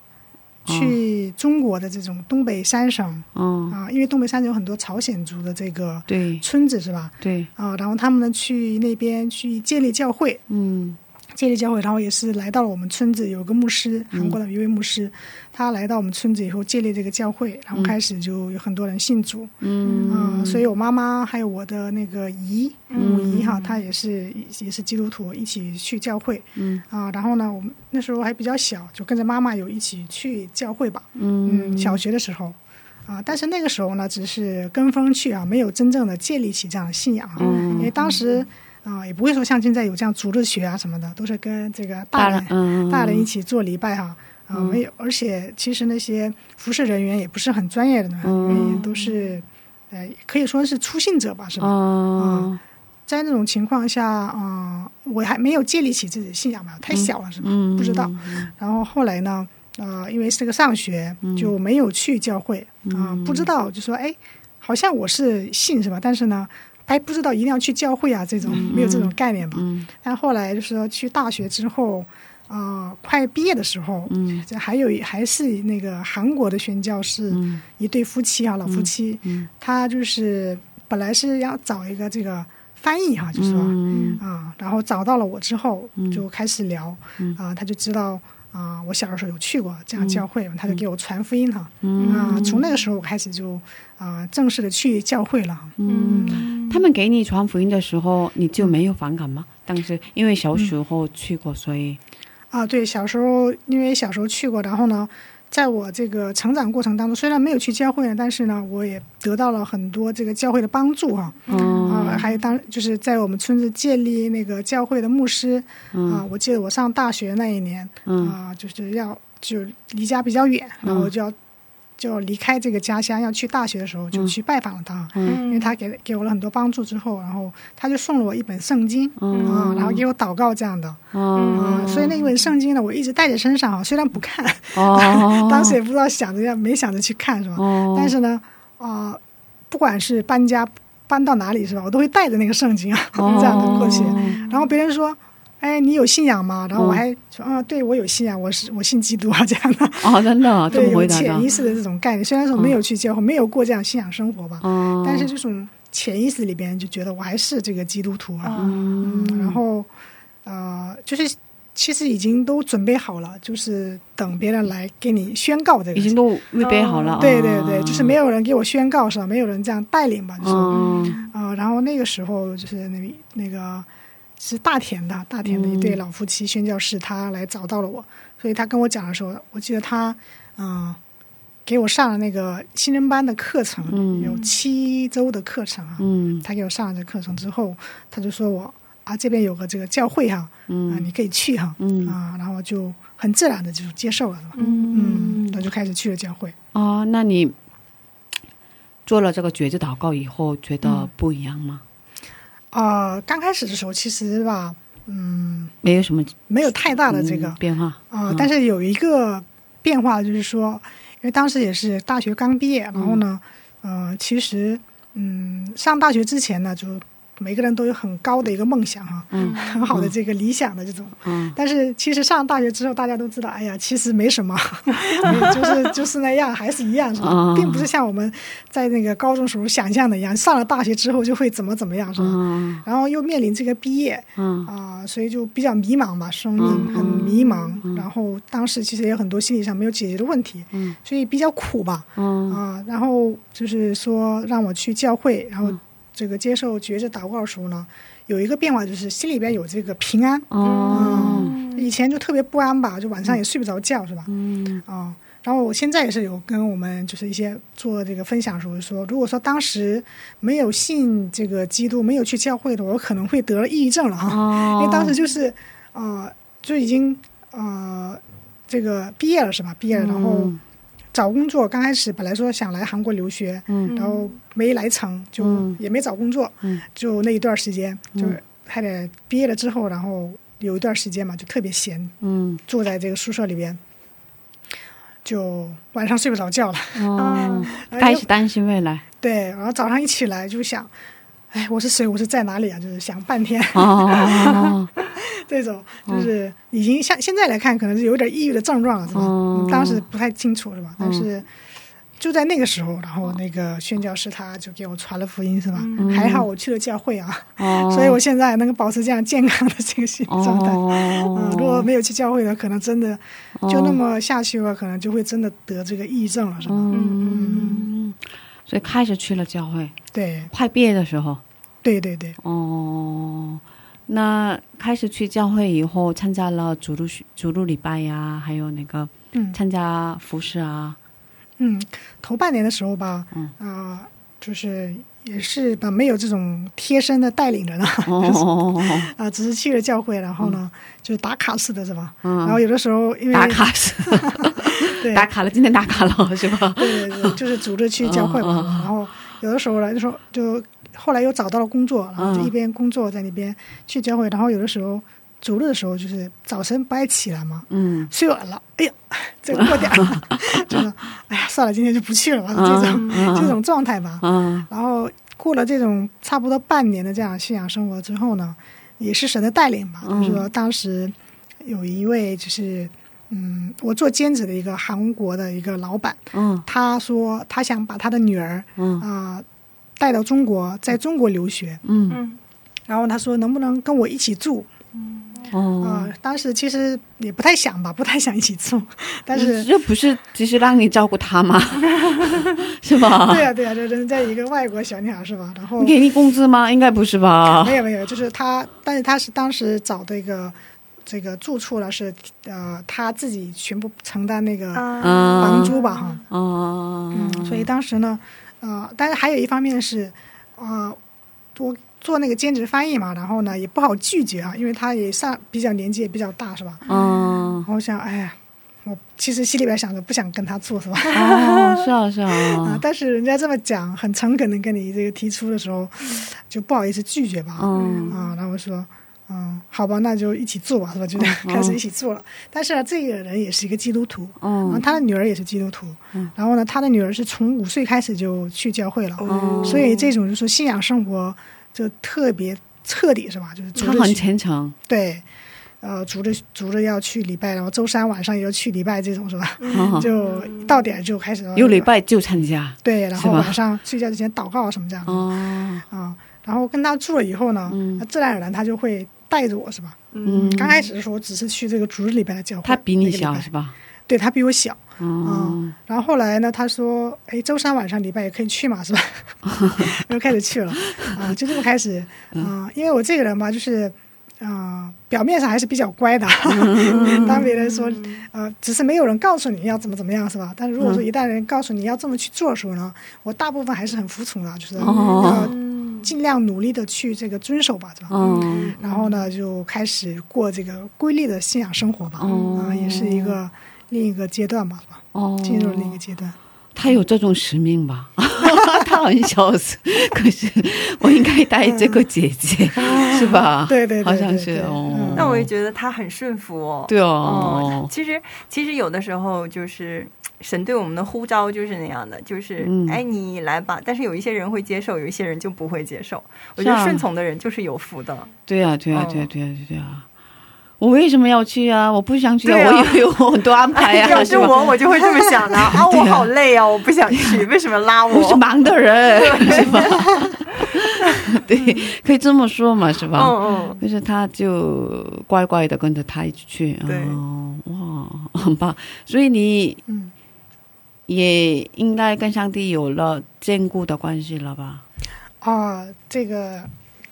去中国的这种东北三省嗯，啊、因为东北三省有很多朝鲜族的这个对。村子是吧？对，啊、然后他们呢去那边去建立教会，嗯建立教会，然后也是来到了我们村子，有个牧师，韩国的一位牧师，他来到我们村子以后建立这个教会，然后开始就有很多人信主，嗯。嗯，所以我妈妈还有我的那个姨母姨哈，她也是也是基督徒，一起去教会，嗯。啊，然后呢，我们那时候还比较小，就跟着妈妈有一起去教会吧，嗯。嗯，小学的时候，啊，但是那个时候呢，只是跟风去啊，没有真正的建立起这样的信仰啊。嗯。因为当时啊、也不会说像现在有这样组织学啊什么的，都是跟这个大人大人嗯大人一起做礼拜哈。啊，没有，而且其实那些服侍人员也不是很专业的呢，嗯都是，呃，可以说是初信者吧，是吧？啊，在那种情况下，啊、我还没有建立起自己的信仰嘛，太小了是吧？嗯，不知道。然后后来呢，呃，因为是个上学就没有去教会啊、不知道就说哎，好像我是信是吧？但是呢，还不知道一定要去教会啊，这种没有这种概念吧。嗯但后来就是说去大学之后，啊、快毕业的时候，嗯。这还有还是那个韩国的宣教士、嗯。一对夫妻啊，老夫妻，嗯他就是本来是要找一个这个翻译哈、就是说。嗯。啊，然后找到了我之后嗯，就开始聊，嗯。啊，他就知道啊，我小的时候有去过这样教会，他就给我传福音哈，嗯。啊，从那个时候我开始就啊正式的去教会了，嗯，他们给你传福音的时候，你就没有反感吗？当时因为小时候去过，所以。啊，对，小时候因为小时候去过，然后呢，在我这个成长过程当中，虽然没有去教会呢，但是呢，我也得到了很多这个教会的帮助哈，嗯。啊，还有当就是在我们村子建立那个教会的牧师啊，我记得我上大学那一年嗯。啊，就是要就离家比较远，然后就要就离开这个家乡，要去大学的时候就去拜访了他，因为他给给我了很多帮助之后，然后他就送了我一本圣经啊，然后给我祷告这样的。哦。啊，所以那一本圣经呢，我一直带在身上啊，虽然不看，哦，当时也不知道想着要没想着去看是吧？哦，但是呢，啊、不管是搬家搬到哪里是吧，我都会带着那个圣经啊，这样的过去。然后别人说：“哎，你有信仰吗？”然后我还说：“啊，对我有信仰，我是我信基督啊，这样的。哦，真的 这对，有潜意识的这种概念。虽然说没有去教会，没有过这样信仰生活吧，哦，但是这种潜意识里边就觉得我还是这个基督徒啊。嗯嗯，然后呃，就是其实已经都准备好了，就是等别人来给你宣告这个已经都预备好了，对对对，就是没有人给我宣告是吧？没有人这样带领吧？就是啊、嗯然后那个时候就是那那个是大田的大田的一对老夫妻宣教士，他来找到了我，所以他跟我讲的时候，我记得他嗯、给我上了那个新人班的课程，嗯有七周的课程啊。嗯他给我上了这课程之后，他就说我啊这边有个这个教会哈、啊，嗯你可以去哈、嗯啊，然后就很自然的就接受了，是吧？嗯嗯，我就开始去了教会。哦，那你做了这个觉知祷告以后，觉得嗯不一样吗？啊、刚开始的时候其实吧，嗯，没有什么没有太大的这个嗯变化啊、嗯但是有一个变化就是说，因为当时也是大学刚毕业，然后呢，呃，其实嗯，上大学之前呢，就每个人都有很高的一个梦想哈、嗯很好的这个理想的这种。嗯但是其实上大学之后，大家都知道，哎呀，其实没什么，没 就是 就是那样，还是一样，是吧？嗯并不是像我们在那个高中时候想象的一样，上了大学之后就会怎么怎么样，是吧？嗯然后又面临这个毕业嗯啊、所以就比较迷茫吧，生命很迷茫。然后当时其实也有很多心理上没有解决的问题，嗯所以比较苦吧。嗯啊、然后就是说让我去教会，然后这个接受觉知祷告的时候呢，有一个变化就是心里边有这个平安。哦。嗯，以前就特别不安吧，就晚上也睡不着觉，是吧？嗯。啊、然后我现在也是有跟我们就是一些做这个分享的时候说，如果说当时没有信这个基督，没有去教会的，我可能会得了抑郁症了哈，哦，因为当时就是呃就已经呃这个毕业了是吧？毕业了，然后嗯。找工作，刚开始本来说想来韩国留学，嗯。然后没来成，就嗯也没找工作，嗯就那一段时间，就是还得毕业了之后，然后有一段时间嘛，就特别闲，嗯坐在这个宿舍里边，就晚上睡不着觉了。开始担心未来对，然后早上一起来就想，哎，我是谁？我是在哪里啊？就是想半天，哦，这种就是已经像现在来看，可能是有点抑郁的症状了，是吧？当时不太清楚，是吧？但是就在那个时候，然后那个宣教师他就给我传了福音，是吧？还好我去了教会啊，哦，所以我现在能够保持这样健康的这个心理状态。哦。嗯，如果没有去教会的，可能真的就那么下去了，可能就会真的得这个抑郁症了，是吧？嗯，所以开始去了教会，对，快毕业的时候，对对对，哦，那开始去教会以后，参加了主日学主路礼拜呀，还有那个嗯。参加服饰啊，嗯，头半年的时候吧，嗯啊、就是也是吧，没有这种贴身的带领人啊，哦，啊，只是去了教会，然后呢，就是打卡式的是吧？嗯然后有的时候因为打卡式 对打卡了，今天打卡了是吧？对对对，就是组织去教会嘛。嗯嗯嗯然后有的时候呢，就说就后来又找到了工作，然后就嗯一边工作在那边去教会。然后有的时候主日的时候，就是早晨不爱起来嘛，嗯。睡晚了，哎呀，这个过点儿。了，就是哎呀，算了，今天就不去了吧，这种、嗯。这种状态吧。嗯。然后过了这种差不多半年的这样信仰生活之后呢，也是神的带领吧。嗯。就是说当时有一位就是嗯，我做兼职的一个韩国的一个老板，嗯。他说他想把他的女儿嗯。啊、带到中国，在中国留学。嗯。嗯。然后他说能不能跟我一起住？啊、哦，当时其实也不太想吧，不太想一起住，但是。这不是只是让你照顾他吗？是吧？对呀、对呀、这人家一个外国小女孩是吧？然后给你工资吗？应该不是吧？没有没有，就是他，但是他是当时找的一个这个住处呢，是呃他自己全部承担那个啊嗯，房租吧哈，哦，嗯，所以当时呢，呃，但是还有一方面是，呃，我做那个兼职翻译嘛，然后呢也不好拒绝啊，因为他也上比较年纪也比较大是吧？嗯然，后我想，哎呀，我其实心里边想着不想跟他做是吧？哦，是啊是啊 啊，，但是人家这么讲，很诚恳的跟你这个提出的时候，就不好意思拒绝吧。嗯啊，然后我说，嗯，好吧，那就一起做吧，是吧？就开始一起做了。但是呢，这个人也是一个基督徒，然后嗯他的女儿也是基督徒，嗯然后呢，他的女儿是从五岁开始就去教会了，哦所以这种就是信仰生活就特别彻底，是吧？就是他很虔诚，对。呃，逐着逐着要去礼拜，然后周三晚上也要去礼拜，这种是吧？嗯 就到点就开始有礼拜就参加，对，然后晚上睡觉之前祷告什么这样的哦，啊。然后跟他住了以后呢，嗯那自然而然他就会带着我，是吧？嗯，刚开始的时候只是去这个主日礼拜的教会，他比你小是吧？对他比我小。哦，然后后来呢，他说：“哎，周三晚上礼拜也可以去嘛，是吧？” 又开始去了啊，就这么开始啊。因为我这个人吧，就是啊，表面上还是比较乖的。当别人说呃，只是没有人告诉你要怎么怎么样，是吧？但是如果说一旦人告诉你要这么去做的时候呢，我大部分还是很服从的，就是哦要尽量努力的去这个遵守吧，是吧？嗯然后呢，就开始过这个规律的信仰生活吧，哦啊，也是一个另一个阶段吧，是吧？哦，进入了另一个阶段。他有这种使命吧？他很小，可是我应该带这个姐姐，是吧？对对对好像是哦嗯。那我也觉得他很顺服哦。对哦哦，其实其实有的时候就是神对我们的呼召就是那样的，就是、嗯哎你来吧。但是有一些人会接受，有一些人就不会接受。我觉得顺从的人就是有福的。对呀，对呀，哦对呀，对呀，对呀。我为什么要去啊？我不想去我以为有很多安排呀，要是？我，我就会这么想的 啊，我好累啊，我不想去，为什么拉我？我是忙的人，是吧？对，可以这么说嘛，是吧？嗯嗯，就是他就乖乖的跟着他一起去，对哦，哇，很棒。所以你嗯，也应该跟上帝有了坚固的关系了吧？啊，这个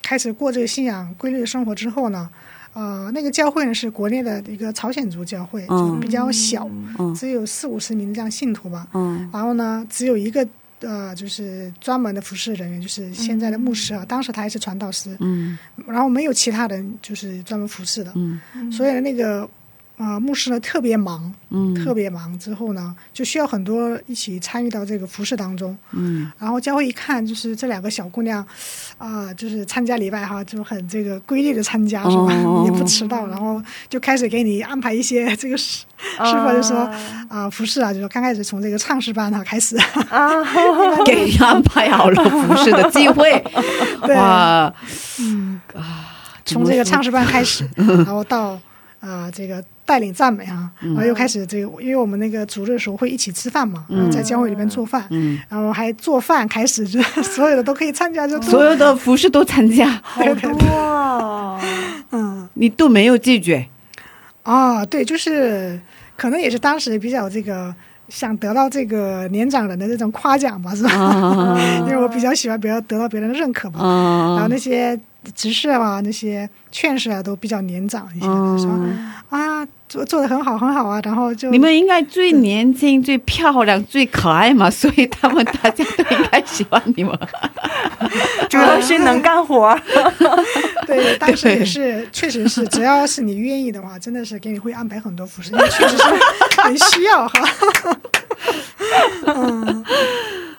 开始过这个信仰规律的生活之后呢，呃，那个教会呢是国内的一个朝鲜族教会，嗯。就比较小，嗯。只有四五十名这样信徒吧。嗯。然后呢，只有一个呃，就是专门的服侍人员，就是现在的牧师啊，当时他还是传道师，嗯。然后没有其他人就是专门服侍的，嗯。所以那个呃牧师呢特别忙，嗯，特别忙之后呢，就需要很多一起参与到这个服饰当中。嗯。然后教会一看，就是这两个小姑娘，啊、就是参加礼拜哈，就很这个规律的参加是吧？哦。也不迟到，然后就开始给你安排一些这个师师傅就说啊、服饰啊，就说刚开始从这个唱诗班哈开始，啊，给你安排好了服饰的机会，对。哇，嗯，啊，从这个唱诗班开始，然后到啊、这个带领赞美啊，嗯。然后又开始这个，因为我们那个主日的时候会一起吃饭嘛，在教会里面做饭，嗯，然后还做饭开始，就所有的都可以参加，就所有的服饰都参加，好多哦，嗯。你都没有拒绝，啊，对，就是可能也是当时比较这个想得到这个年长人的这种夸奖吧，是吧？啊。因为我比较喜欢别人得到别人的认可嘛。然后嗯那些执事啊，那些劝士啊，都比较年长一些，就说嗯，啊，做做的很好，很好啊。然后就你们应该最年轻、最漂亮、最可爱嘛，所以他们大家都应该喜欢你们。主要是能干活儿。对，当时也是，确实是，只要是你愿意的话，真的是给你会安排很多服饰，因为确实是很需要哈。嗯，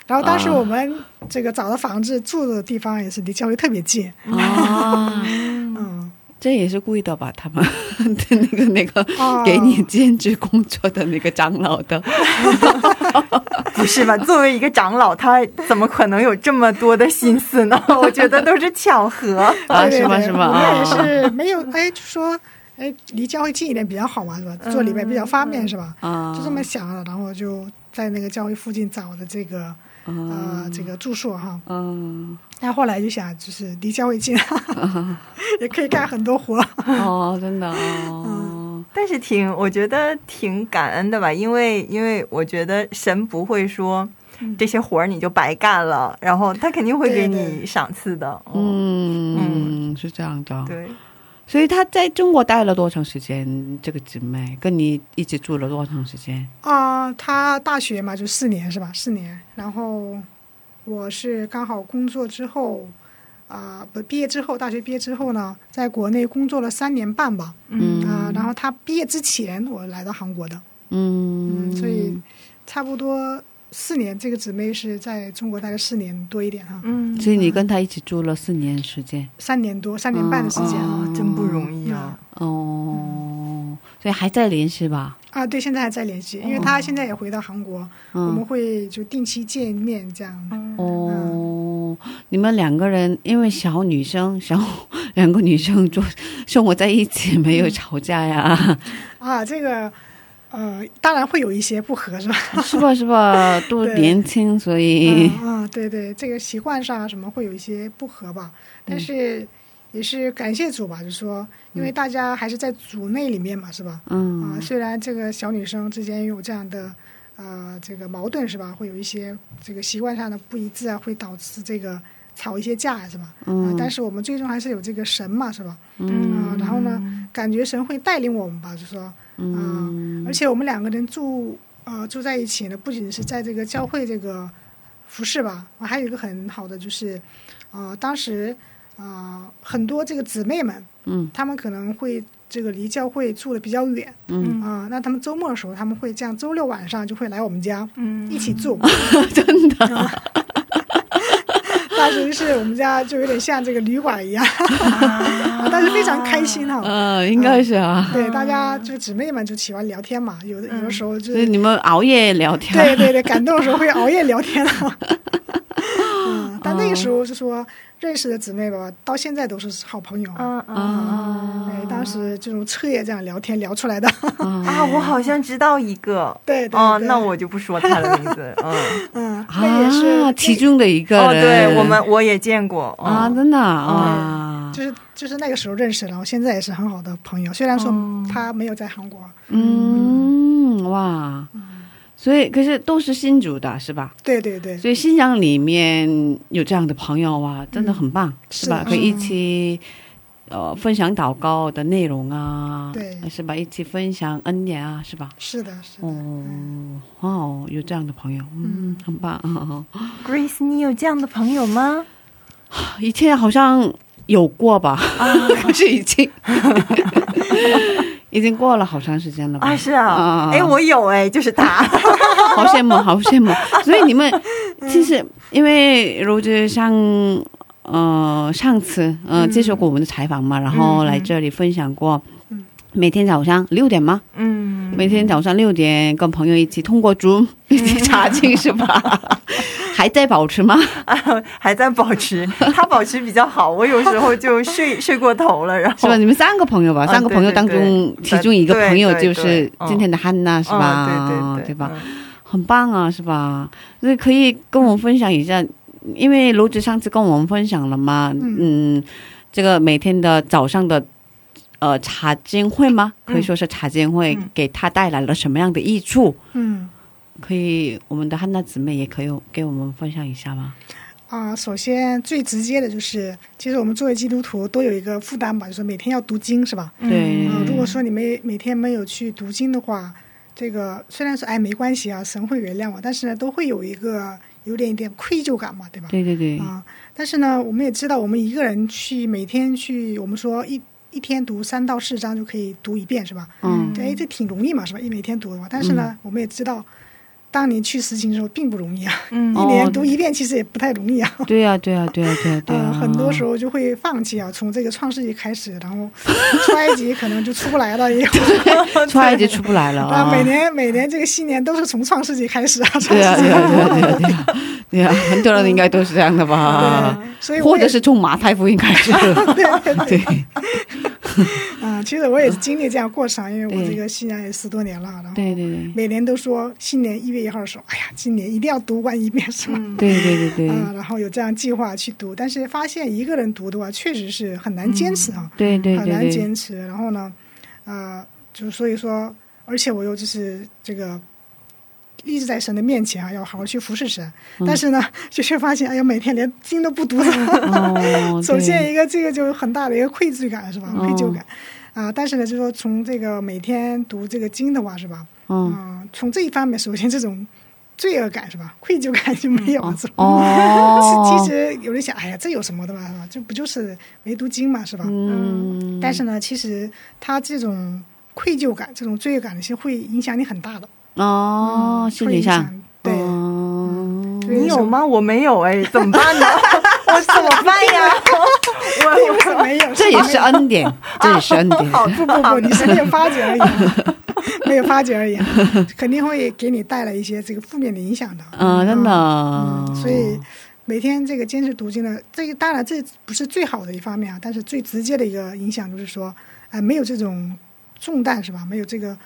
然后当时我们这个找的房子住的地方也是离教会特别近，啊，嗯，这也是故意的吧？他们的 那个那个哦给你兼职工作的那个长老的，不是吧？作为一个长老，他怎么可能有这么多的心思呢？我觉得都是巧合。啊是吧是吧我们也啊是没有，哎，就说，哎，离教会近一点比较好嘛，是吧？做礼拜比较方便，是吧？啊，就这么想了，然后就在那个教会附近找的这个呃这个住宿哈。嗯，但后来就想，就是离教会近，也可以干很多活。哦，真的哦，但是挺，我觉得挺感恩的吧，因为因为我觉得神不会说这些活儿你就白干了，然后他肯定会给你赏赐的。嗯嗯，是这样的。对，所以他在中国待了多长时间？这个姊妹跟你一起住了多长时间？啊、他大学嘛就四年是吧？四年，然后我是刚好工作之后，啊、不毕业之后，大学毕业之后呢，在国内工作了三年半吧，嗯啊、然后他毕业之前我来到韩国的，嗯，嗯，所以差不多四年，这个姊妹是在中国大概四年多一点哈，嗯，所以你跟她一起住了四年时间。三年多，三年半的时间哦啊。真不容易啊。哦，所以还在联系吧？啊，对，现在还在联系，因为她现在也回到韩国，我们嗯，会就定期见面这样的。哦，你们两个人因为小女生，小两个女生住生活在一起，没有吵架呀？啊，这个呃，当然会有一些不合，是吧？是吧？是吧？都对年轻，所以嗯嗯，对对，这个习惯上啊什么会有一些不合吧，嗯但是也是感谢主吧，就是说，因为大家还是在组内里面嘛，是吧？嗯啊、嗯虽然这个小女生之间有这样的呃这个矛盾是吧，会有一些这个习惯上的不一致啊，会导致这个吵一些架是吧？啊、嗯但是我们最终还是有这个神嘛，是吧？嗯啊、然后呢，感觉神会带领我们吧，就说，嗯。而且我们两个人住呃住在一起呢，不仅是在这个教会这个服饰吧，我还有一个很好的就是，呃，当时呃很多这个姊妹们，嗯。她们可能会这个离教会住的比较远嗯，啊、那他们周末的时候，他们会这样周六晚上就会来我们家嗯。一起住，真的，当时是我们家就有点像这个旅馆一样，但是非常开心哈、呃，应该是啊。对，大家就姊妹们就喜欢聊天嘛，有的有的时候就是你们熬夜聊天，对对对，感动的时候会熬夜聊天啊。嗯，但那个时候就说认识的姊妹吧，到现在都是好朋友。嗯嗯啊哎，当时这种彻夜这样聊天聊出来的。啊，我好像知道一个。对对哦，对那我就不说他的名字。嗯，嗯，那也是啊，其中的一个哦，对我们我也见过。啊，嗯真的啊，就是就是那个时候认识，然后现在也是很好的朋友。虽然说哦他没有在韩国，嗯，哇，所以可是都是新主的是吧？对对对，所以新疆里面有这样的朋友啊，真的很棒，是吧？是可以一起。呃，分享祷告的内容啊，对是吧？一起分享恩典啊，是吧？是的，是的。哦，哇哦，有这样的朋友，嗯，很棒啊。Grace，你有这样的朋友吗？以前好像有过吧，可是已经已经过了好长时间了吧？啊，是啊啊，哎，我有哎，就是他。好羡慕，好羡慕。所以你们 其实因为如就像呃上次呃接受过我们的采访嘛，然后来这里分享过嗯，每天早上六点吗？嗯，每天早上六点跟朋友一起通过 Zoom 一起查经是吧？还在保持吗？啊还在保持，他保持比较好。我有时候就 睡睡过头了，然后是吧？你们三个朋友吧，啊三个朋友当对对中，其中一个朋友就是对对对今天的汉娜是吧？嗯对对对，吧？嗯？很棒啊，是吧？所以可以跟我们分享一下，因为卢子上次跟我们分享了嘛，嗯，这个每天的早上的呃茶经会吗？可以说是茶经会嗯给他带来了什么样的益处？嗯可以我们的汉娜姊妹也可以给我们分享一下吗？啊、首先最直接的就是，其实我们作为基督徒都有一个负担吧，就是每天要读经，是吧？对，啊、如果说你没每天没有去读经的话，这个虽然说哎没关系啊，神会原谅我，但是呢，都会有一个有点一点愧疚感嘛，对吧？对对对，啊，但是呢，我们也知道，我们一个人去每天去，我们说一一天读三到四章就可以读一遍，是吧？嗯对，哎，这挺容易嘛，是吧？一每天读的话，但是呢，我们也知道，当你去实行的时候并不容易啊，嗯。一年读一遍其实也不太容易啊。对呀、对呀、对呀、对呀、对呀、呃，很多时候就会放弃啊，从这个创世纪开始，然后 出埃及可能就出不来了，也有。出埃及出不来了啊，啊！每年每年这个新年都是从创世纪开始啊，创世对呀、纪对呀、对呀、对呀、对呀、对呀、很多人应该都是这样的吧？对，所以或者是从马太福音开始，对啊、其实我也是经历这样过程，因为我这个信仰也十多年了，然后对对对。每年都说新年一月一号的时候，哎呀，今年一定要读完一遍，是吧？对对对对啊、然后有这样计划去读，但是发现一个人读的话，确实是很难坚持啊，对对很难对对，坚持。然后呢，呃，就所以说，而且我又就是这个一直在神的面前啊，要好好去服侍神。嗯但是呢，就却发现，哎呀，每天连经都不读了。哦，首先对 一个这个就很大的一个愧疚感是吧？哦愧疚感啊、但是呢，就是说从这个每天读这个经的话是吧？嗯啊、从这一方面，首先这种罪恶感是吧？愧疚感就没有了，是吧？哦，其实有人想，哎呀，这有什么的嘛，是吧？这不就是没读经嘛，是吧？嗯，但是呢，其实他这种愧疚感、这种罪恶感，其实会影响你很大的。哦，嗯心理上会影响，对哦对你有吗？我没有哎，怎么办呢？我怎么办呀？这又是没有，这也是恩典，这也是恩典。好不不不，你是没有发觉而已啊，没有发觉而已啊，肯定会给你带来一些这个负面的影响的。啊，真的嗯，，所以每天这个坚持读经呢，这个当然这不是最好的一方面啊，但是最直接的一个影响就是说，啊、没有这种重担是吧？没有这个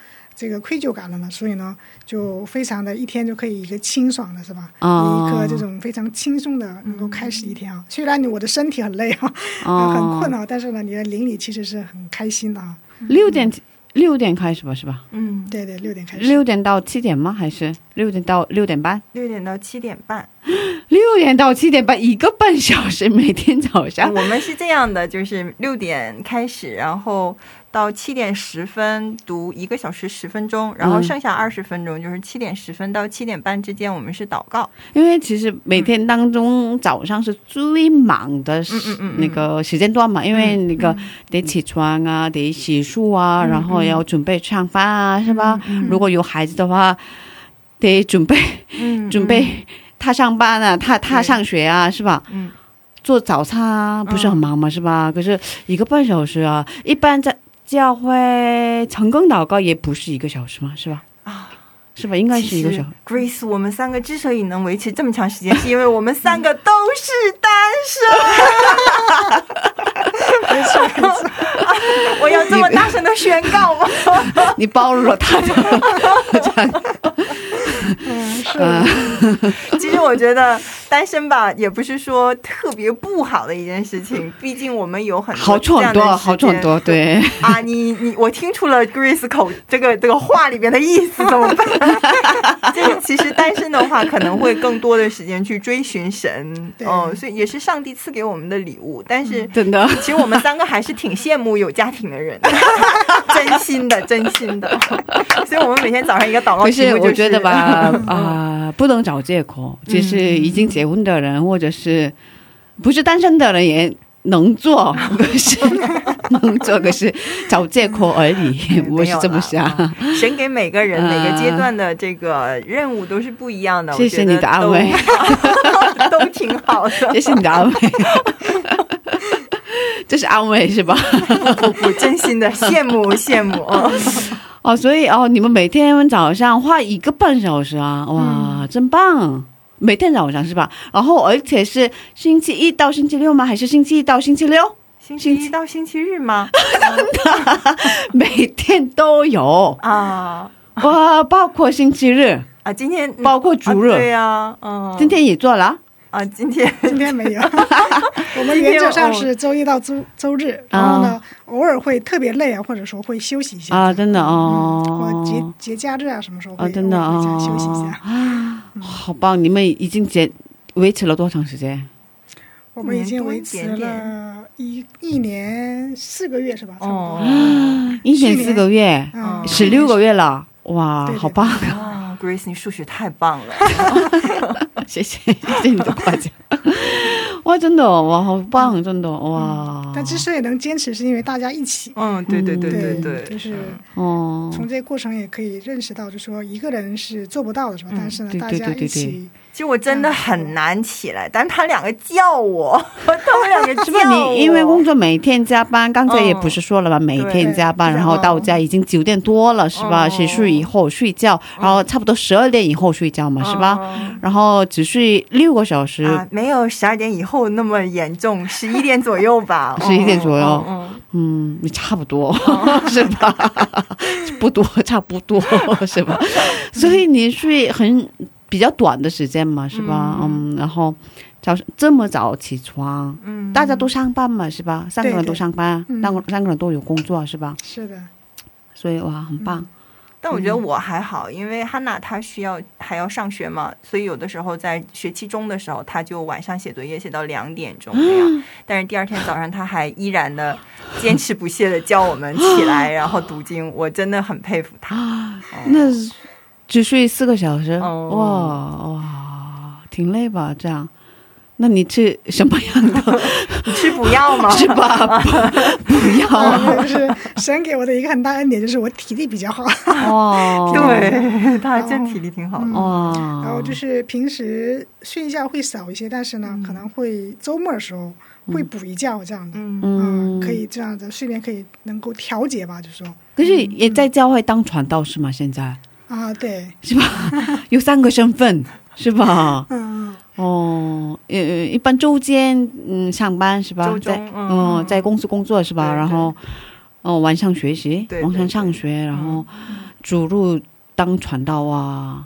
这个愧疚感了呢，所以呢，就非常的一天就可以一个清爽的是吧？哦一个这种非常轻松的能够开始一天啊。虽然你我的身体很累啊，哦 很困啊，但是呢，你的邻里其实是很开心的啊。六点六点开始吧，是吧？嗯，对对，六点开始。六点到七点吗？还是六点到六点半？六点到七点半。六点到七点半，一个半小时，每天早上。我们是这样的，就是六点开始，然后到七点十分读一个小时十分钟，然后嗯剩下二十分钟就是七点十分到七点半之间，我们是祷告。因为其实每天当中早上是最忙的那个时间段嘛，因为那个得起床啊，得洗漱啊，然后要准备上班啊，是吧？如果有孩子的话，得准备嗯准备他上班啊，他他上学啊，是吧？嗯，做早餐啊，不是很忙嘛，是吧？可是一个半小时啊，一般在教会成功祷告也不是一个小时嘛，是吧？啊，是吧？应该是一个小时。Grace，我们三个之所以能维持这么长时间，是因为我们三个都是单身。没错没错，我要这么大声的宣告吗？你 暴露了他的这样，嗯，是嗯 其实我觉得单身吧，也不是说特别不好的一件事情，毕竟我们有很多好处很多，这样的时间好处很多，对。啊，你你我听出了 Grace 口这个这个话里边的意思，怎么办？就是其实单身的话，可能会更多的时间去追寻神，对嗯，所以也是上帝赐给我们的礼物。但是真的，其实我们三个还是挺羡慕有家庭的人，真心的，真心的。所以我们每天早上一个祷告可题目就是，是我觉得吧，啊、不能找借口，就是已经结婚的人，或者是不是单身的人也能做，可是能做，可是找借口而已，我是这么想。啊神给每个人、嗯 每个阶段的这个任务都是不一样的。谢谢你的安慰都，挺好的。谢谢你的安慰，这是安慰是吧？不不，真心的羡慕羡慕。嗯哦，所以哦，你们每天早上花一个半小时啊，哇，真棒！每天早上是吧？然后而且是星期一到星期六吗？还是星期一到星期六？星期一到星期日吗？每天都有啊哇，包括星期日，啊，今天包括主日。啊对呀、嗯，今天也做了，啊，今天今天没有。我们原则上是周一到周周日，然后呢，偶尔会特别累啊，或者说会休息一下啊，真的哦，或节节假日啊，什么时候会啊，真的偶尔哦，会休息一下啊。好棒！你们已经坚维持了多长时间？我们已经维持了一一年四个月是吧？差不多。哦，一年四个月，嗯，十六个月了，哇，好棒！啊，Grace，你数学太棒了。谢谢谢谢你的夸奖，哇，真的哇，好棒，真的哇！但之所以能坚持，是因为大家一起。嗯，对对对对对，就是哦，从这个过程也可以认识到，就说一个人是做不到的，是吧？但是呢，对大家对对对一起，其实我真的很难起来，但是他两个叫我，他们两个是吧？叫我。你因为工作每天加班，刚才也不是说了吗？每天加班，然后到家已经九点多了，是吧？嗯洗漱以后睡觉，然后差不多十二点以后睡觉嘛，是吧？嗯然后只睡六个小时，啊，没有十二点以后那么严重，十一点左右吧，十一点左右嗯嗯嗯，你 差不多、是吧？不多，差不多是吧？所以你睡很比较短的时间嘛，是吧？嗯，然后早上这么早起床，嗯大家都上班嘛，是吧？三个人都上班，嗯三个三个人都有工作，是吧？是的，所以哇，很棒。但我觉得我还好，因为汉娜她需要还要上学嘛，所以有的时候在学期中的时候，她就晚上写作业写到两点钟那样。但是第二天早上，她还依然的坚持不懈的叫我们起来，然后读经，我真的很佩服她。那只睡四个小时，哦哇哇，挺累吧？这样，那你吃什么样的？你吃补药吗？是吧？不不要。啊，就是神给我的一个很大恩典，就是我体力比较好，哦，对，他还真体力挺好的。哇，然后就是平时睡觉会少一些，但是呢，可能会周末的时候会补一觉这样的，嗯。嗯，可以这样子睡眠可以能够调节吧，就说。可是也在教会当传道士嘛，现在？啊，对，是吧？有三个身份是吧？嗯，哦，呃，一般周间嗯上班是吧？周中在嗯嗯在公司工作是吧？对然后哦晚上学习，对对晚上上学，然后主路当传道啊。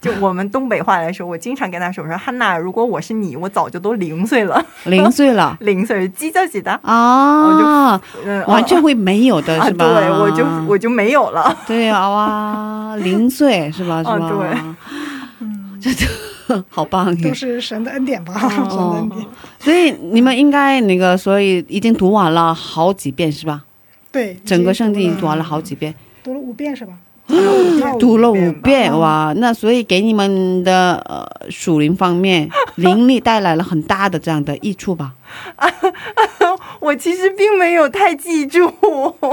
就我们东北话来说，我经常跟他说：“我说汉娜，如果我是你，我早就都零岁了，零岁了 零岁鸡叫鸡的，啊，嗯，完全会没有的 啊，是吧？对，我就我就没有了。对啊哇，零岁是吧？是吧？啊对嗯，这就好棒都！是神的恩典吧，神的恩典，所以你们应该那个，所以已经读完了好几遍是吧？对，整个圣经已已经读完了好几遍，读了五遍是吧？读了五遍吧哇！那所以给你们的呃属灵方面灵力带来了很大的这样的益处吧？我其实并没有太记住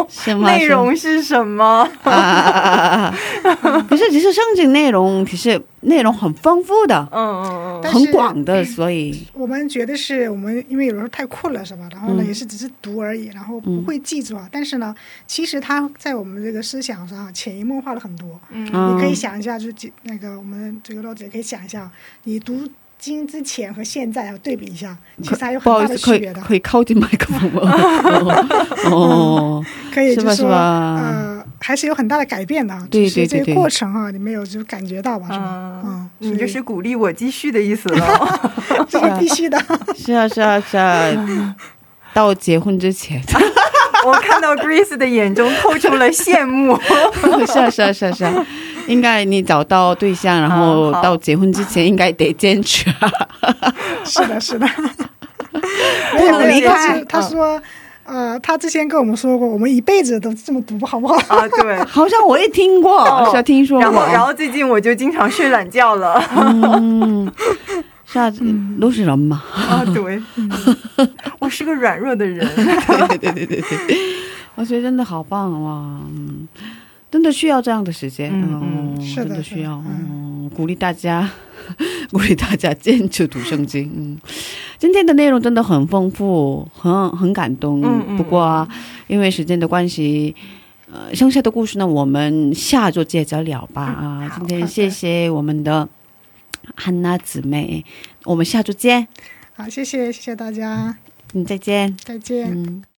是吗？内容是什么。是吗啊啊啊啊啊！可是其实圣经内容其实内容很丰富的，嗯嗯嗯很广的，所以我们觉得是我们因为有时候太困了是吧？然后呢，嗯也是只是读而已，然后不会记住啊。但是呢，其实它在我们这个思想上啊潜移默化了很多。嗯嗯你可以想一下，就几那个我们这个老姐可以想一下，你读经之前和现在要对比一下，其实还有很大不好意思，可以的区别的。可以靠近麦克风吗？哦，可以是吧是吧呃，还是有很大的改变的啊。对对对对这个过程啊，你没有就感觉到吧？是吧？嗯，你这是鼓励我继续的意思了。这个必须的。是啊是啊是啊，到结婚之前，我看到 Grace 的眼中透出了羡慕。是啊是啊是啊是啊，应该你找到对象，然后到结婚之前应该得坚持啊。是的，是的，没有能离开他说，呃，他之前跟我们说过，我们一辈子都这么读，好不好？啊，对。好像我也听过，哦是啊，听说过。然后，然后最近我就经常睡懒觉了。嗯，是啊，都是人嘛。啊，对，我是个软弱的人。对对对对对，我觉得真的好棒哇！嗯，真的需要这样的时间，嗯嗯，是的真的需要，嗯嗯，鼓励大家，鼓励大家坚持读圣经。嗯，今天的内容真的很丰富，很很感动。嗯嗯不过啊、因为时间的关系。呃，剩下的故事呢，我们下周接着聊吧。啊，今天谢谢我们的汉娜姊妹，我们下周见。好，谢谢，谢谢大家，嗯，再见。再见。嗯。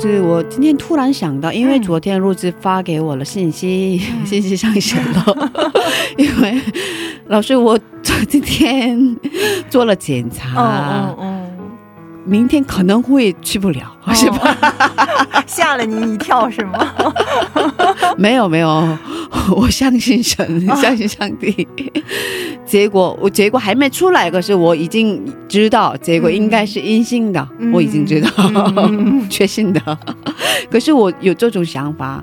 陆子，我今天突然想到，因为昨天录制发给我了信息，信息上写了，因为老师我今天做了检查，明天可能会去不了，嗯，是吧？吧？吓了你一跳是吗？没有没有，我相信神，相信上帝。结果我结果还没出来，可是我已经知道结果应该是阴性的，嗯我已经知道，嗯 确信的。可是我有这种想法，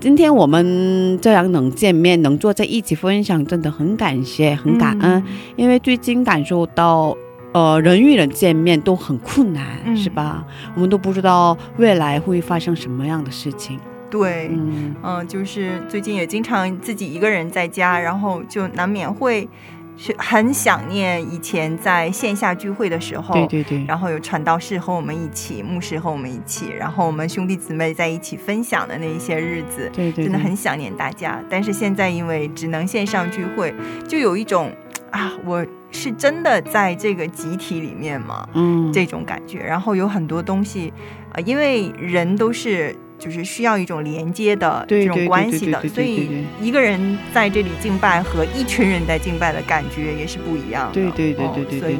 今天我们这样能见面，能坐在一起分享，真的很感谢，很感恩，因为最近感受到。呃，人与人见面都很困难，嗯是吧？我们都不知道未来会发生什么样的事情。对，嗯，嗯，就是最近也经常自己一个人在家，然后就难免会是很想念以前在线下聚会的时候。对对对。然后有传道士和我们一起，牧师和我们一起，然后我们兄弟姊妹在一起分享的那一些日子，对对，真的很想念大家。但是现在因为只能线上聚会，就有一种啊，我是真的在这个集体里面吗？嗯，这种感觉。然后有很多东西，呃，因为人都是就是需要一种连接的这种关系的所以一个人在这里敬拜和一群人在敬拜的感觉也是不一样的。对对对哦对对所以。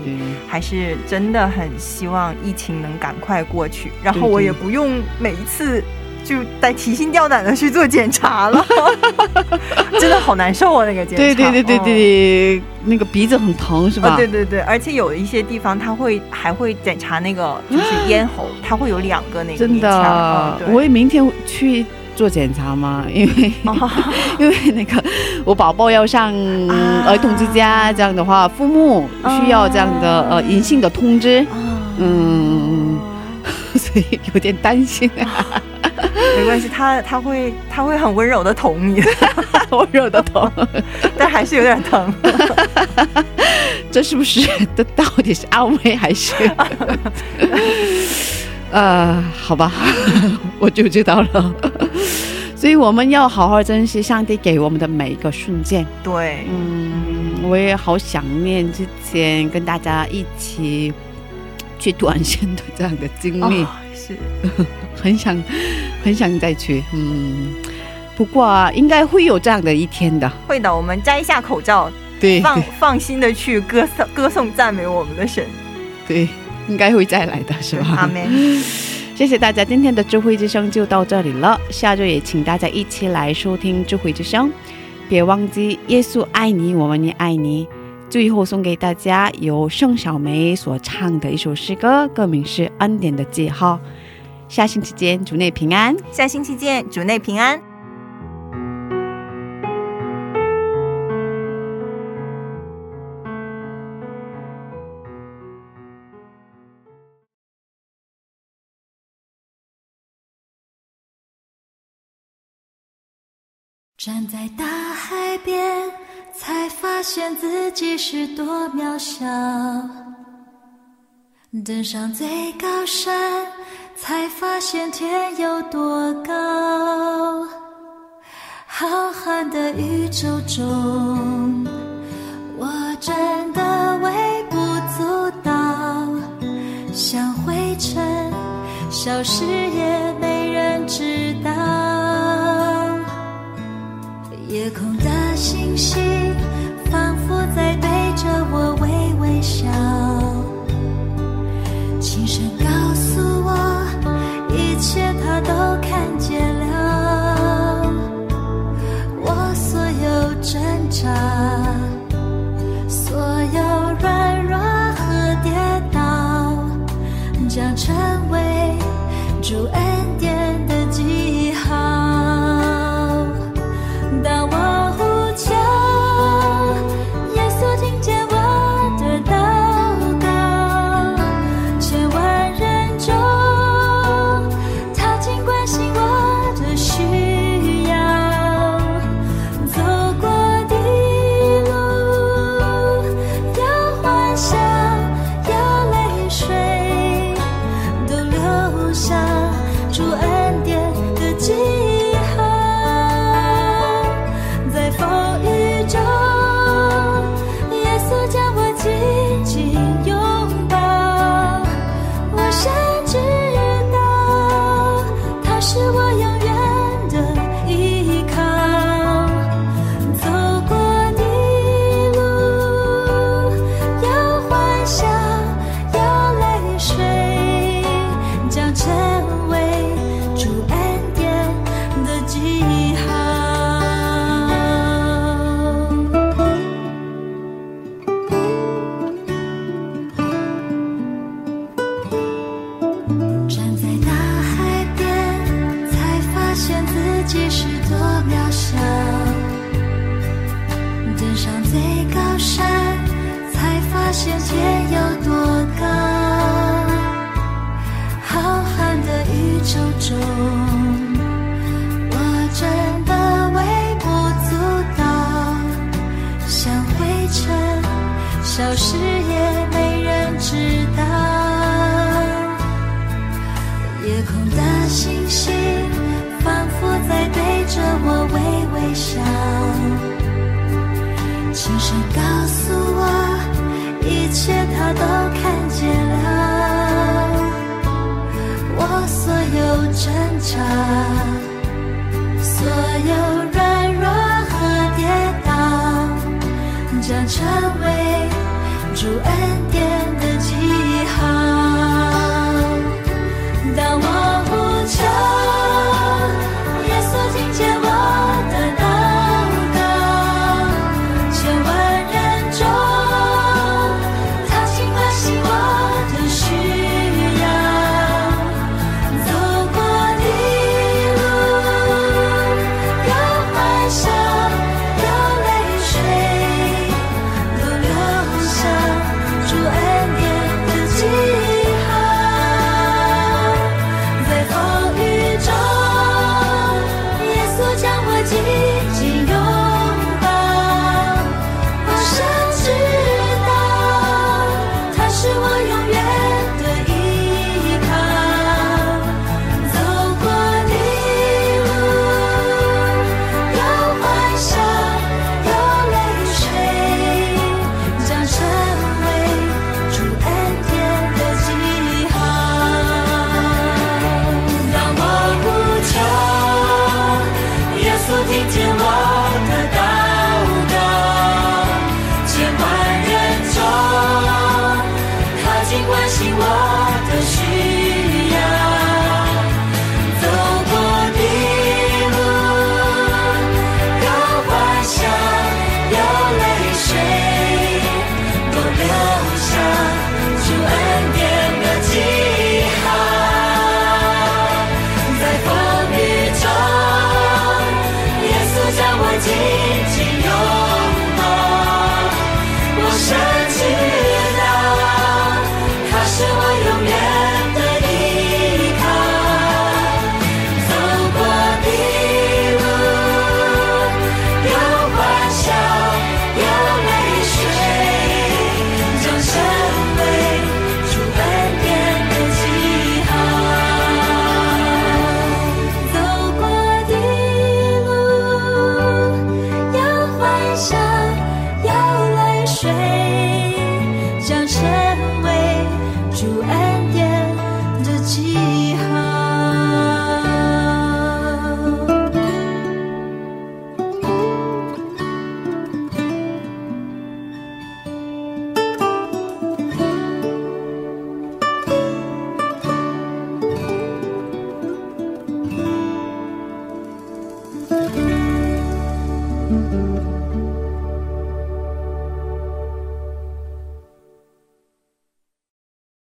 还是真的很希望疫情能赶快过去，然后我也不用每一次就带提心吊胆的去做检查了，真的好难受啊！那个检查，对对对对哦对，那个鼻子很疼是吧？啊，对对对，而且有一些地方他会还会检查那个就是咽喉，它会有两个那个真的我也明天去做检查吗，因为、哦。因为那个我宝宝要上啊。儿童之家，这样的话，父母需要这样的、哦。呃阴性的通知，啊嗯，所以有点担心啊，没关系，他他会他会很温柔的捅你，温柔的疼，但还是有点疼。这是不是这到底是安慰还是？呃，好吧，我就知道了。所以我们要好好珍惜上帝给我们的每一个瞬间。对，嗯，我也好想念之前跟大家一起去短线的这样的经历，哦是很想很想再去。嗯，不过、啊、应该会有这样的一天的。会的。我们摘下口罩，对放放心的去歌颂歌颂赞美我们的神，对，应该会再来的，是吧？阿门。谢谢大家，今天的智慧之声就到这里了。下周也请大家一起来收听智慧之声，别忘记耶稣爱你，我们也爱你。最后送给大家由盛小梅所唱的一首诗歌，歌名是《恩典的记号》。下星期见，主内平安。下星期见，主内平安。站在大海边，才发现自己是多渺小；登上最高山，才发现天有多高。浩瀚的宇宙中，我真的微不足道，像灰尘，消失也没人知道。夜空的星星仿佛在对着我微微笑，一切他都看见了。我所有挣扎，所有软弱和跌倒，将成为主恩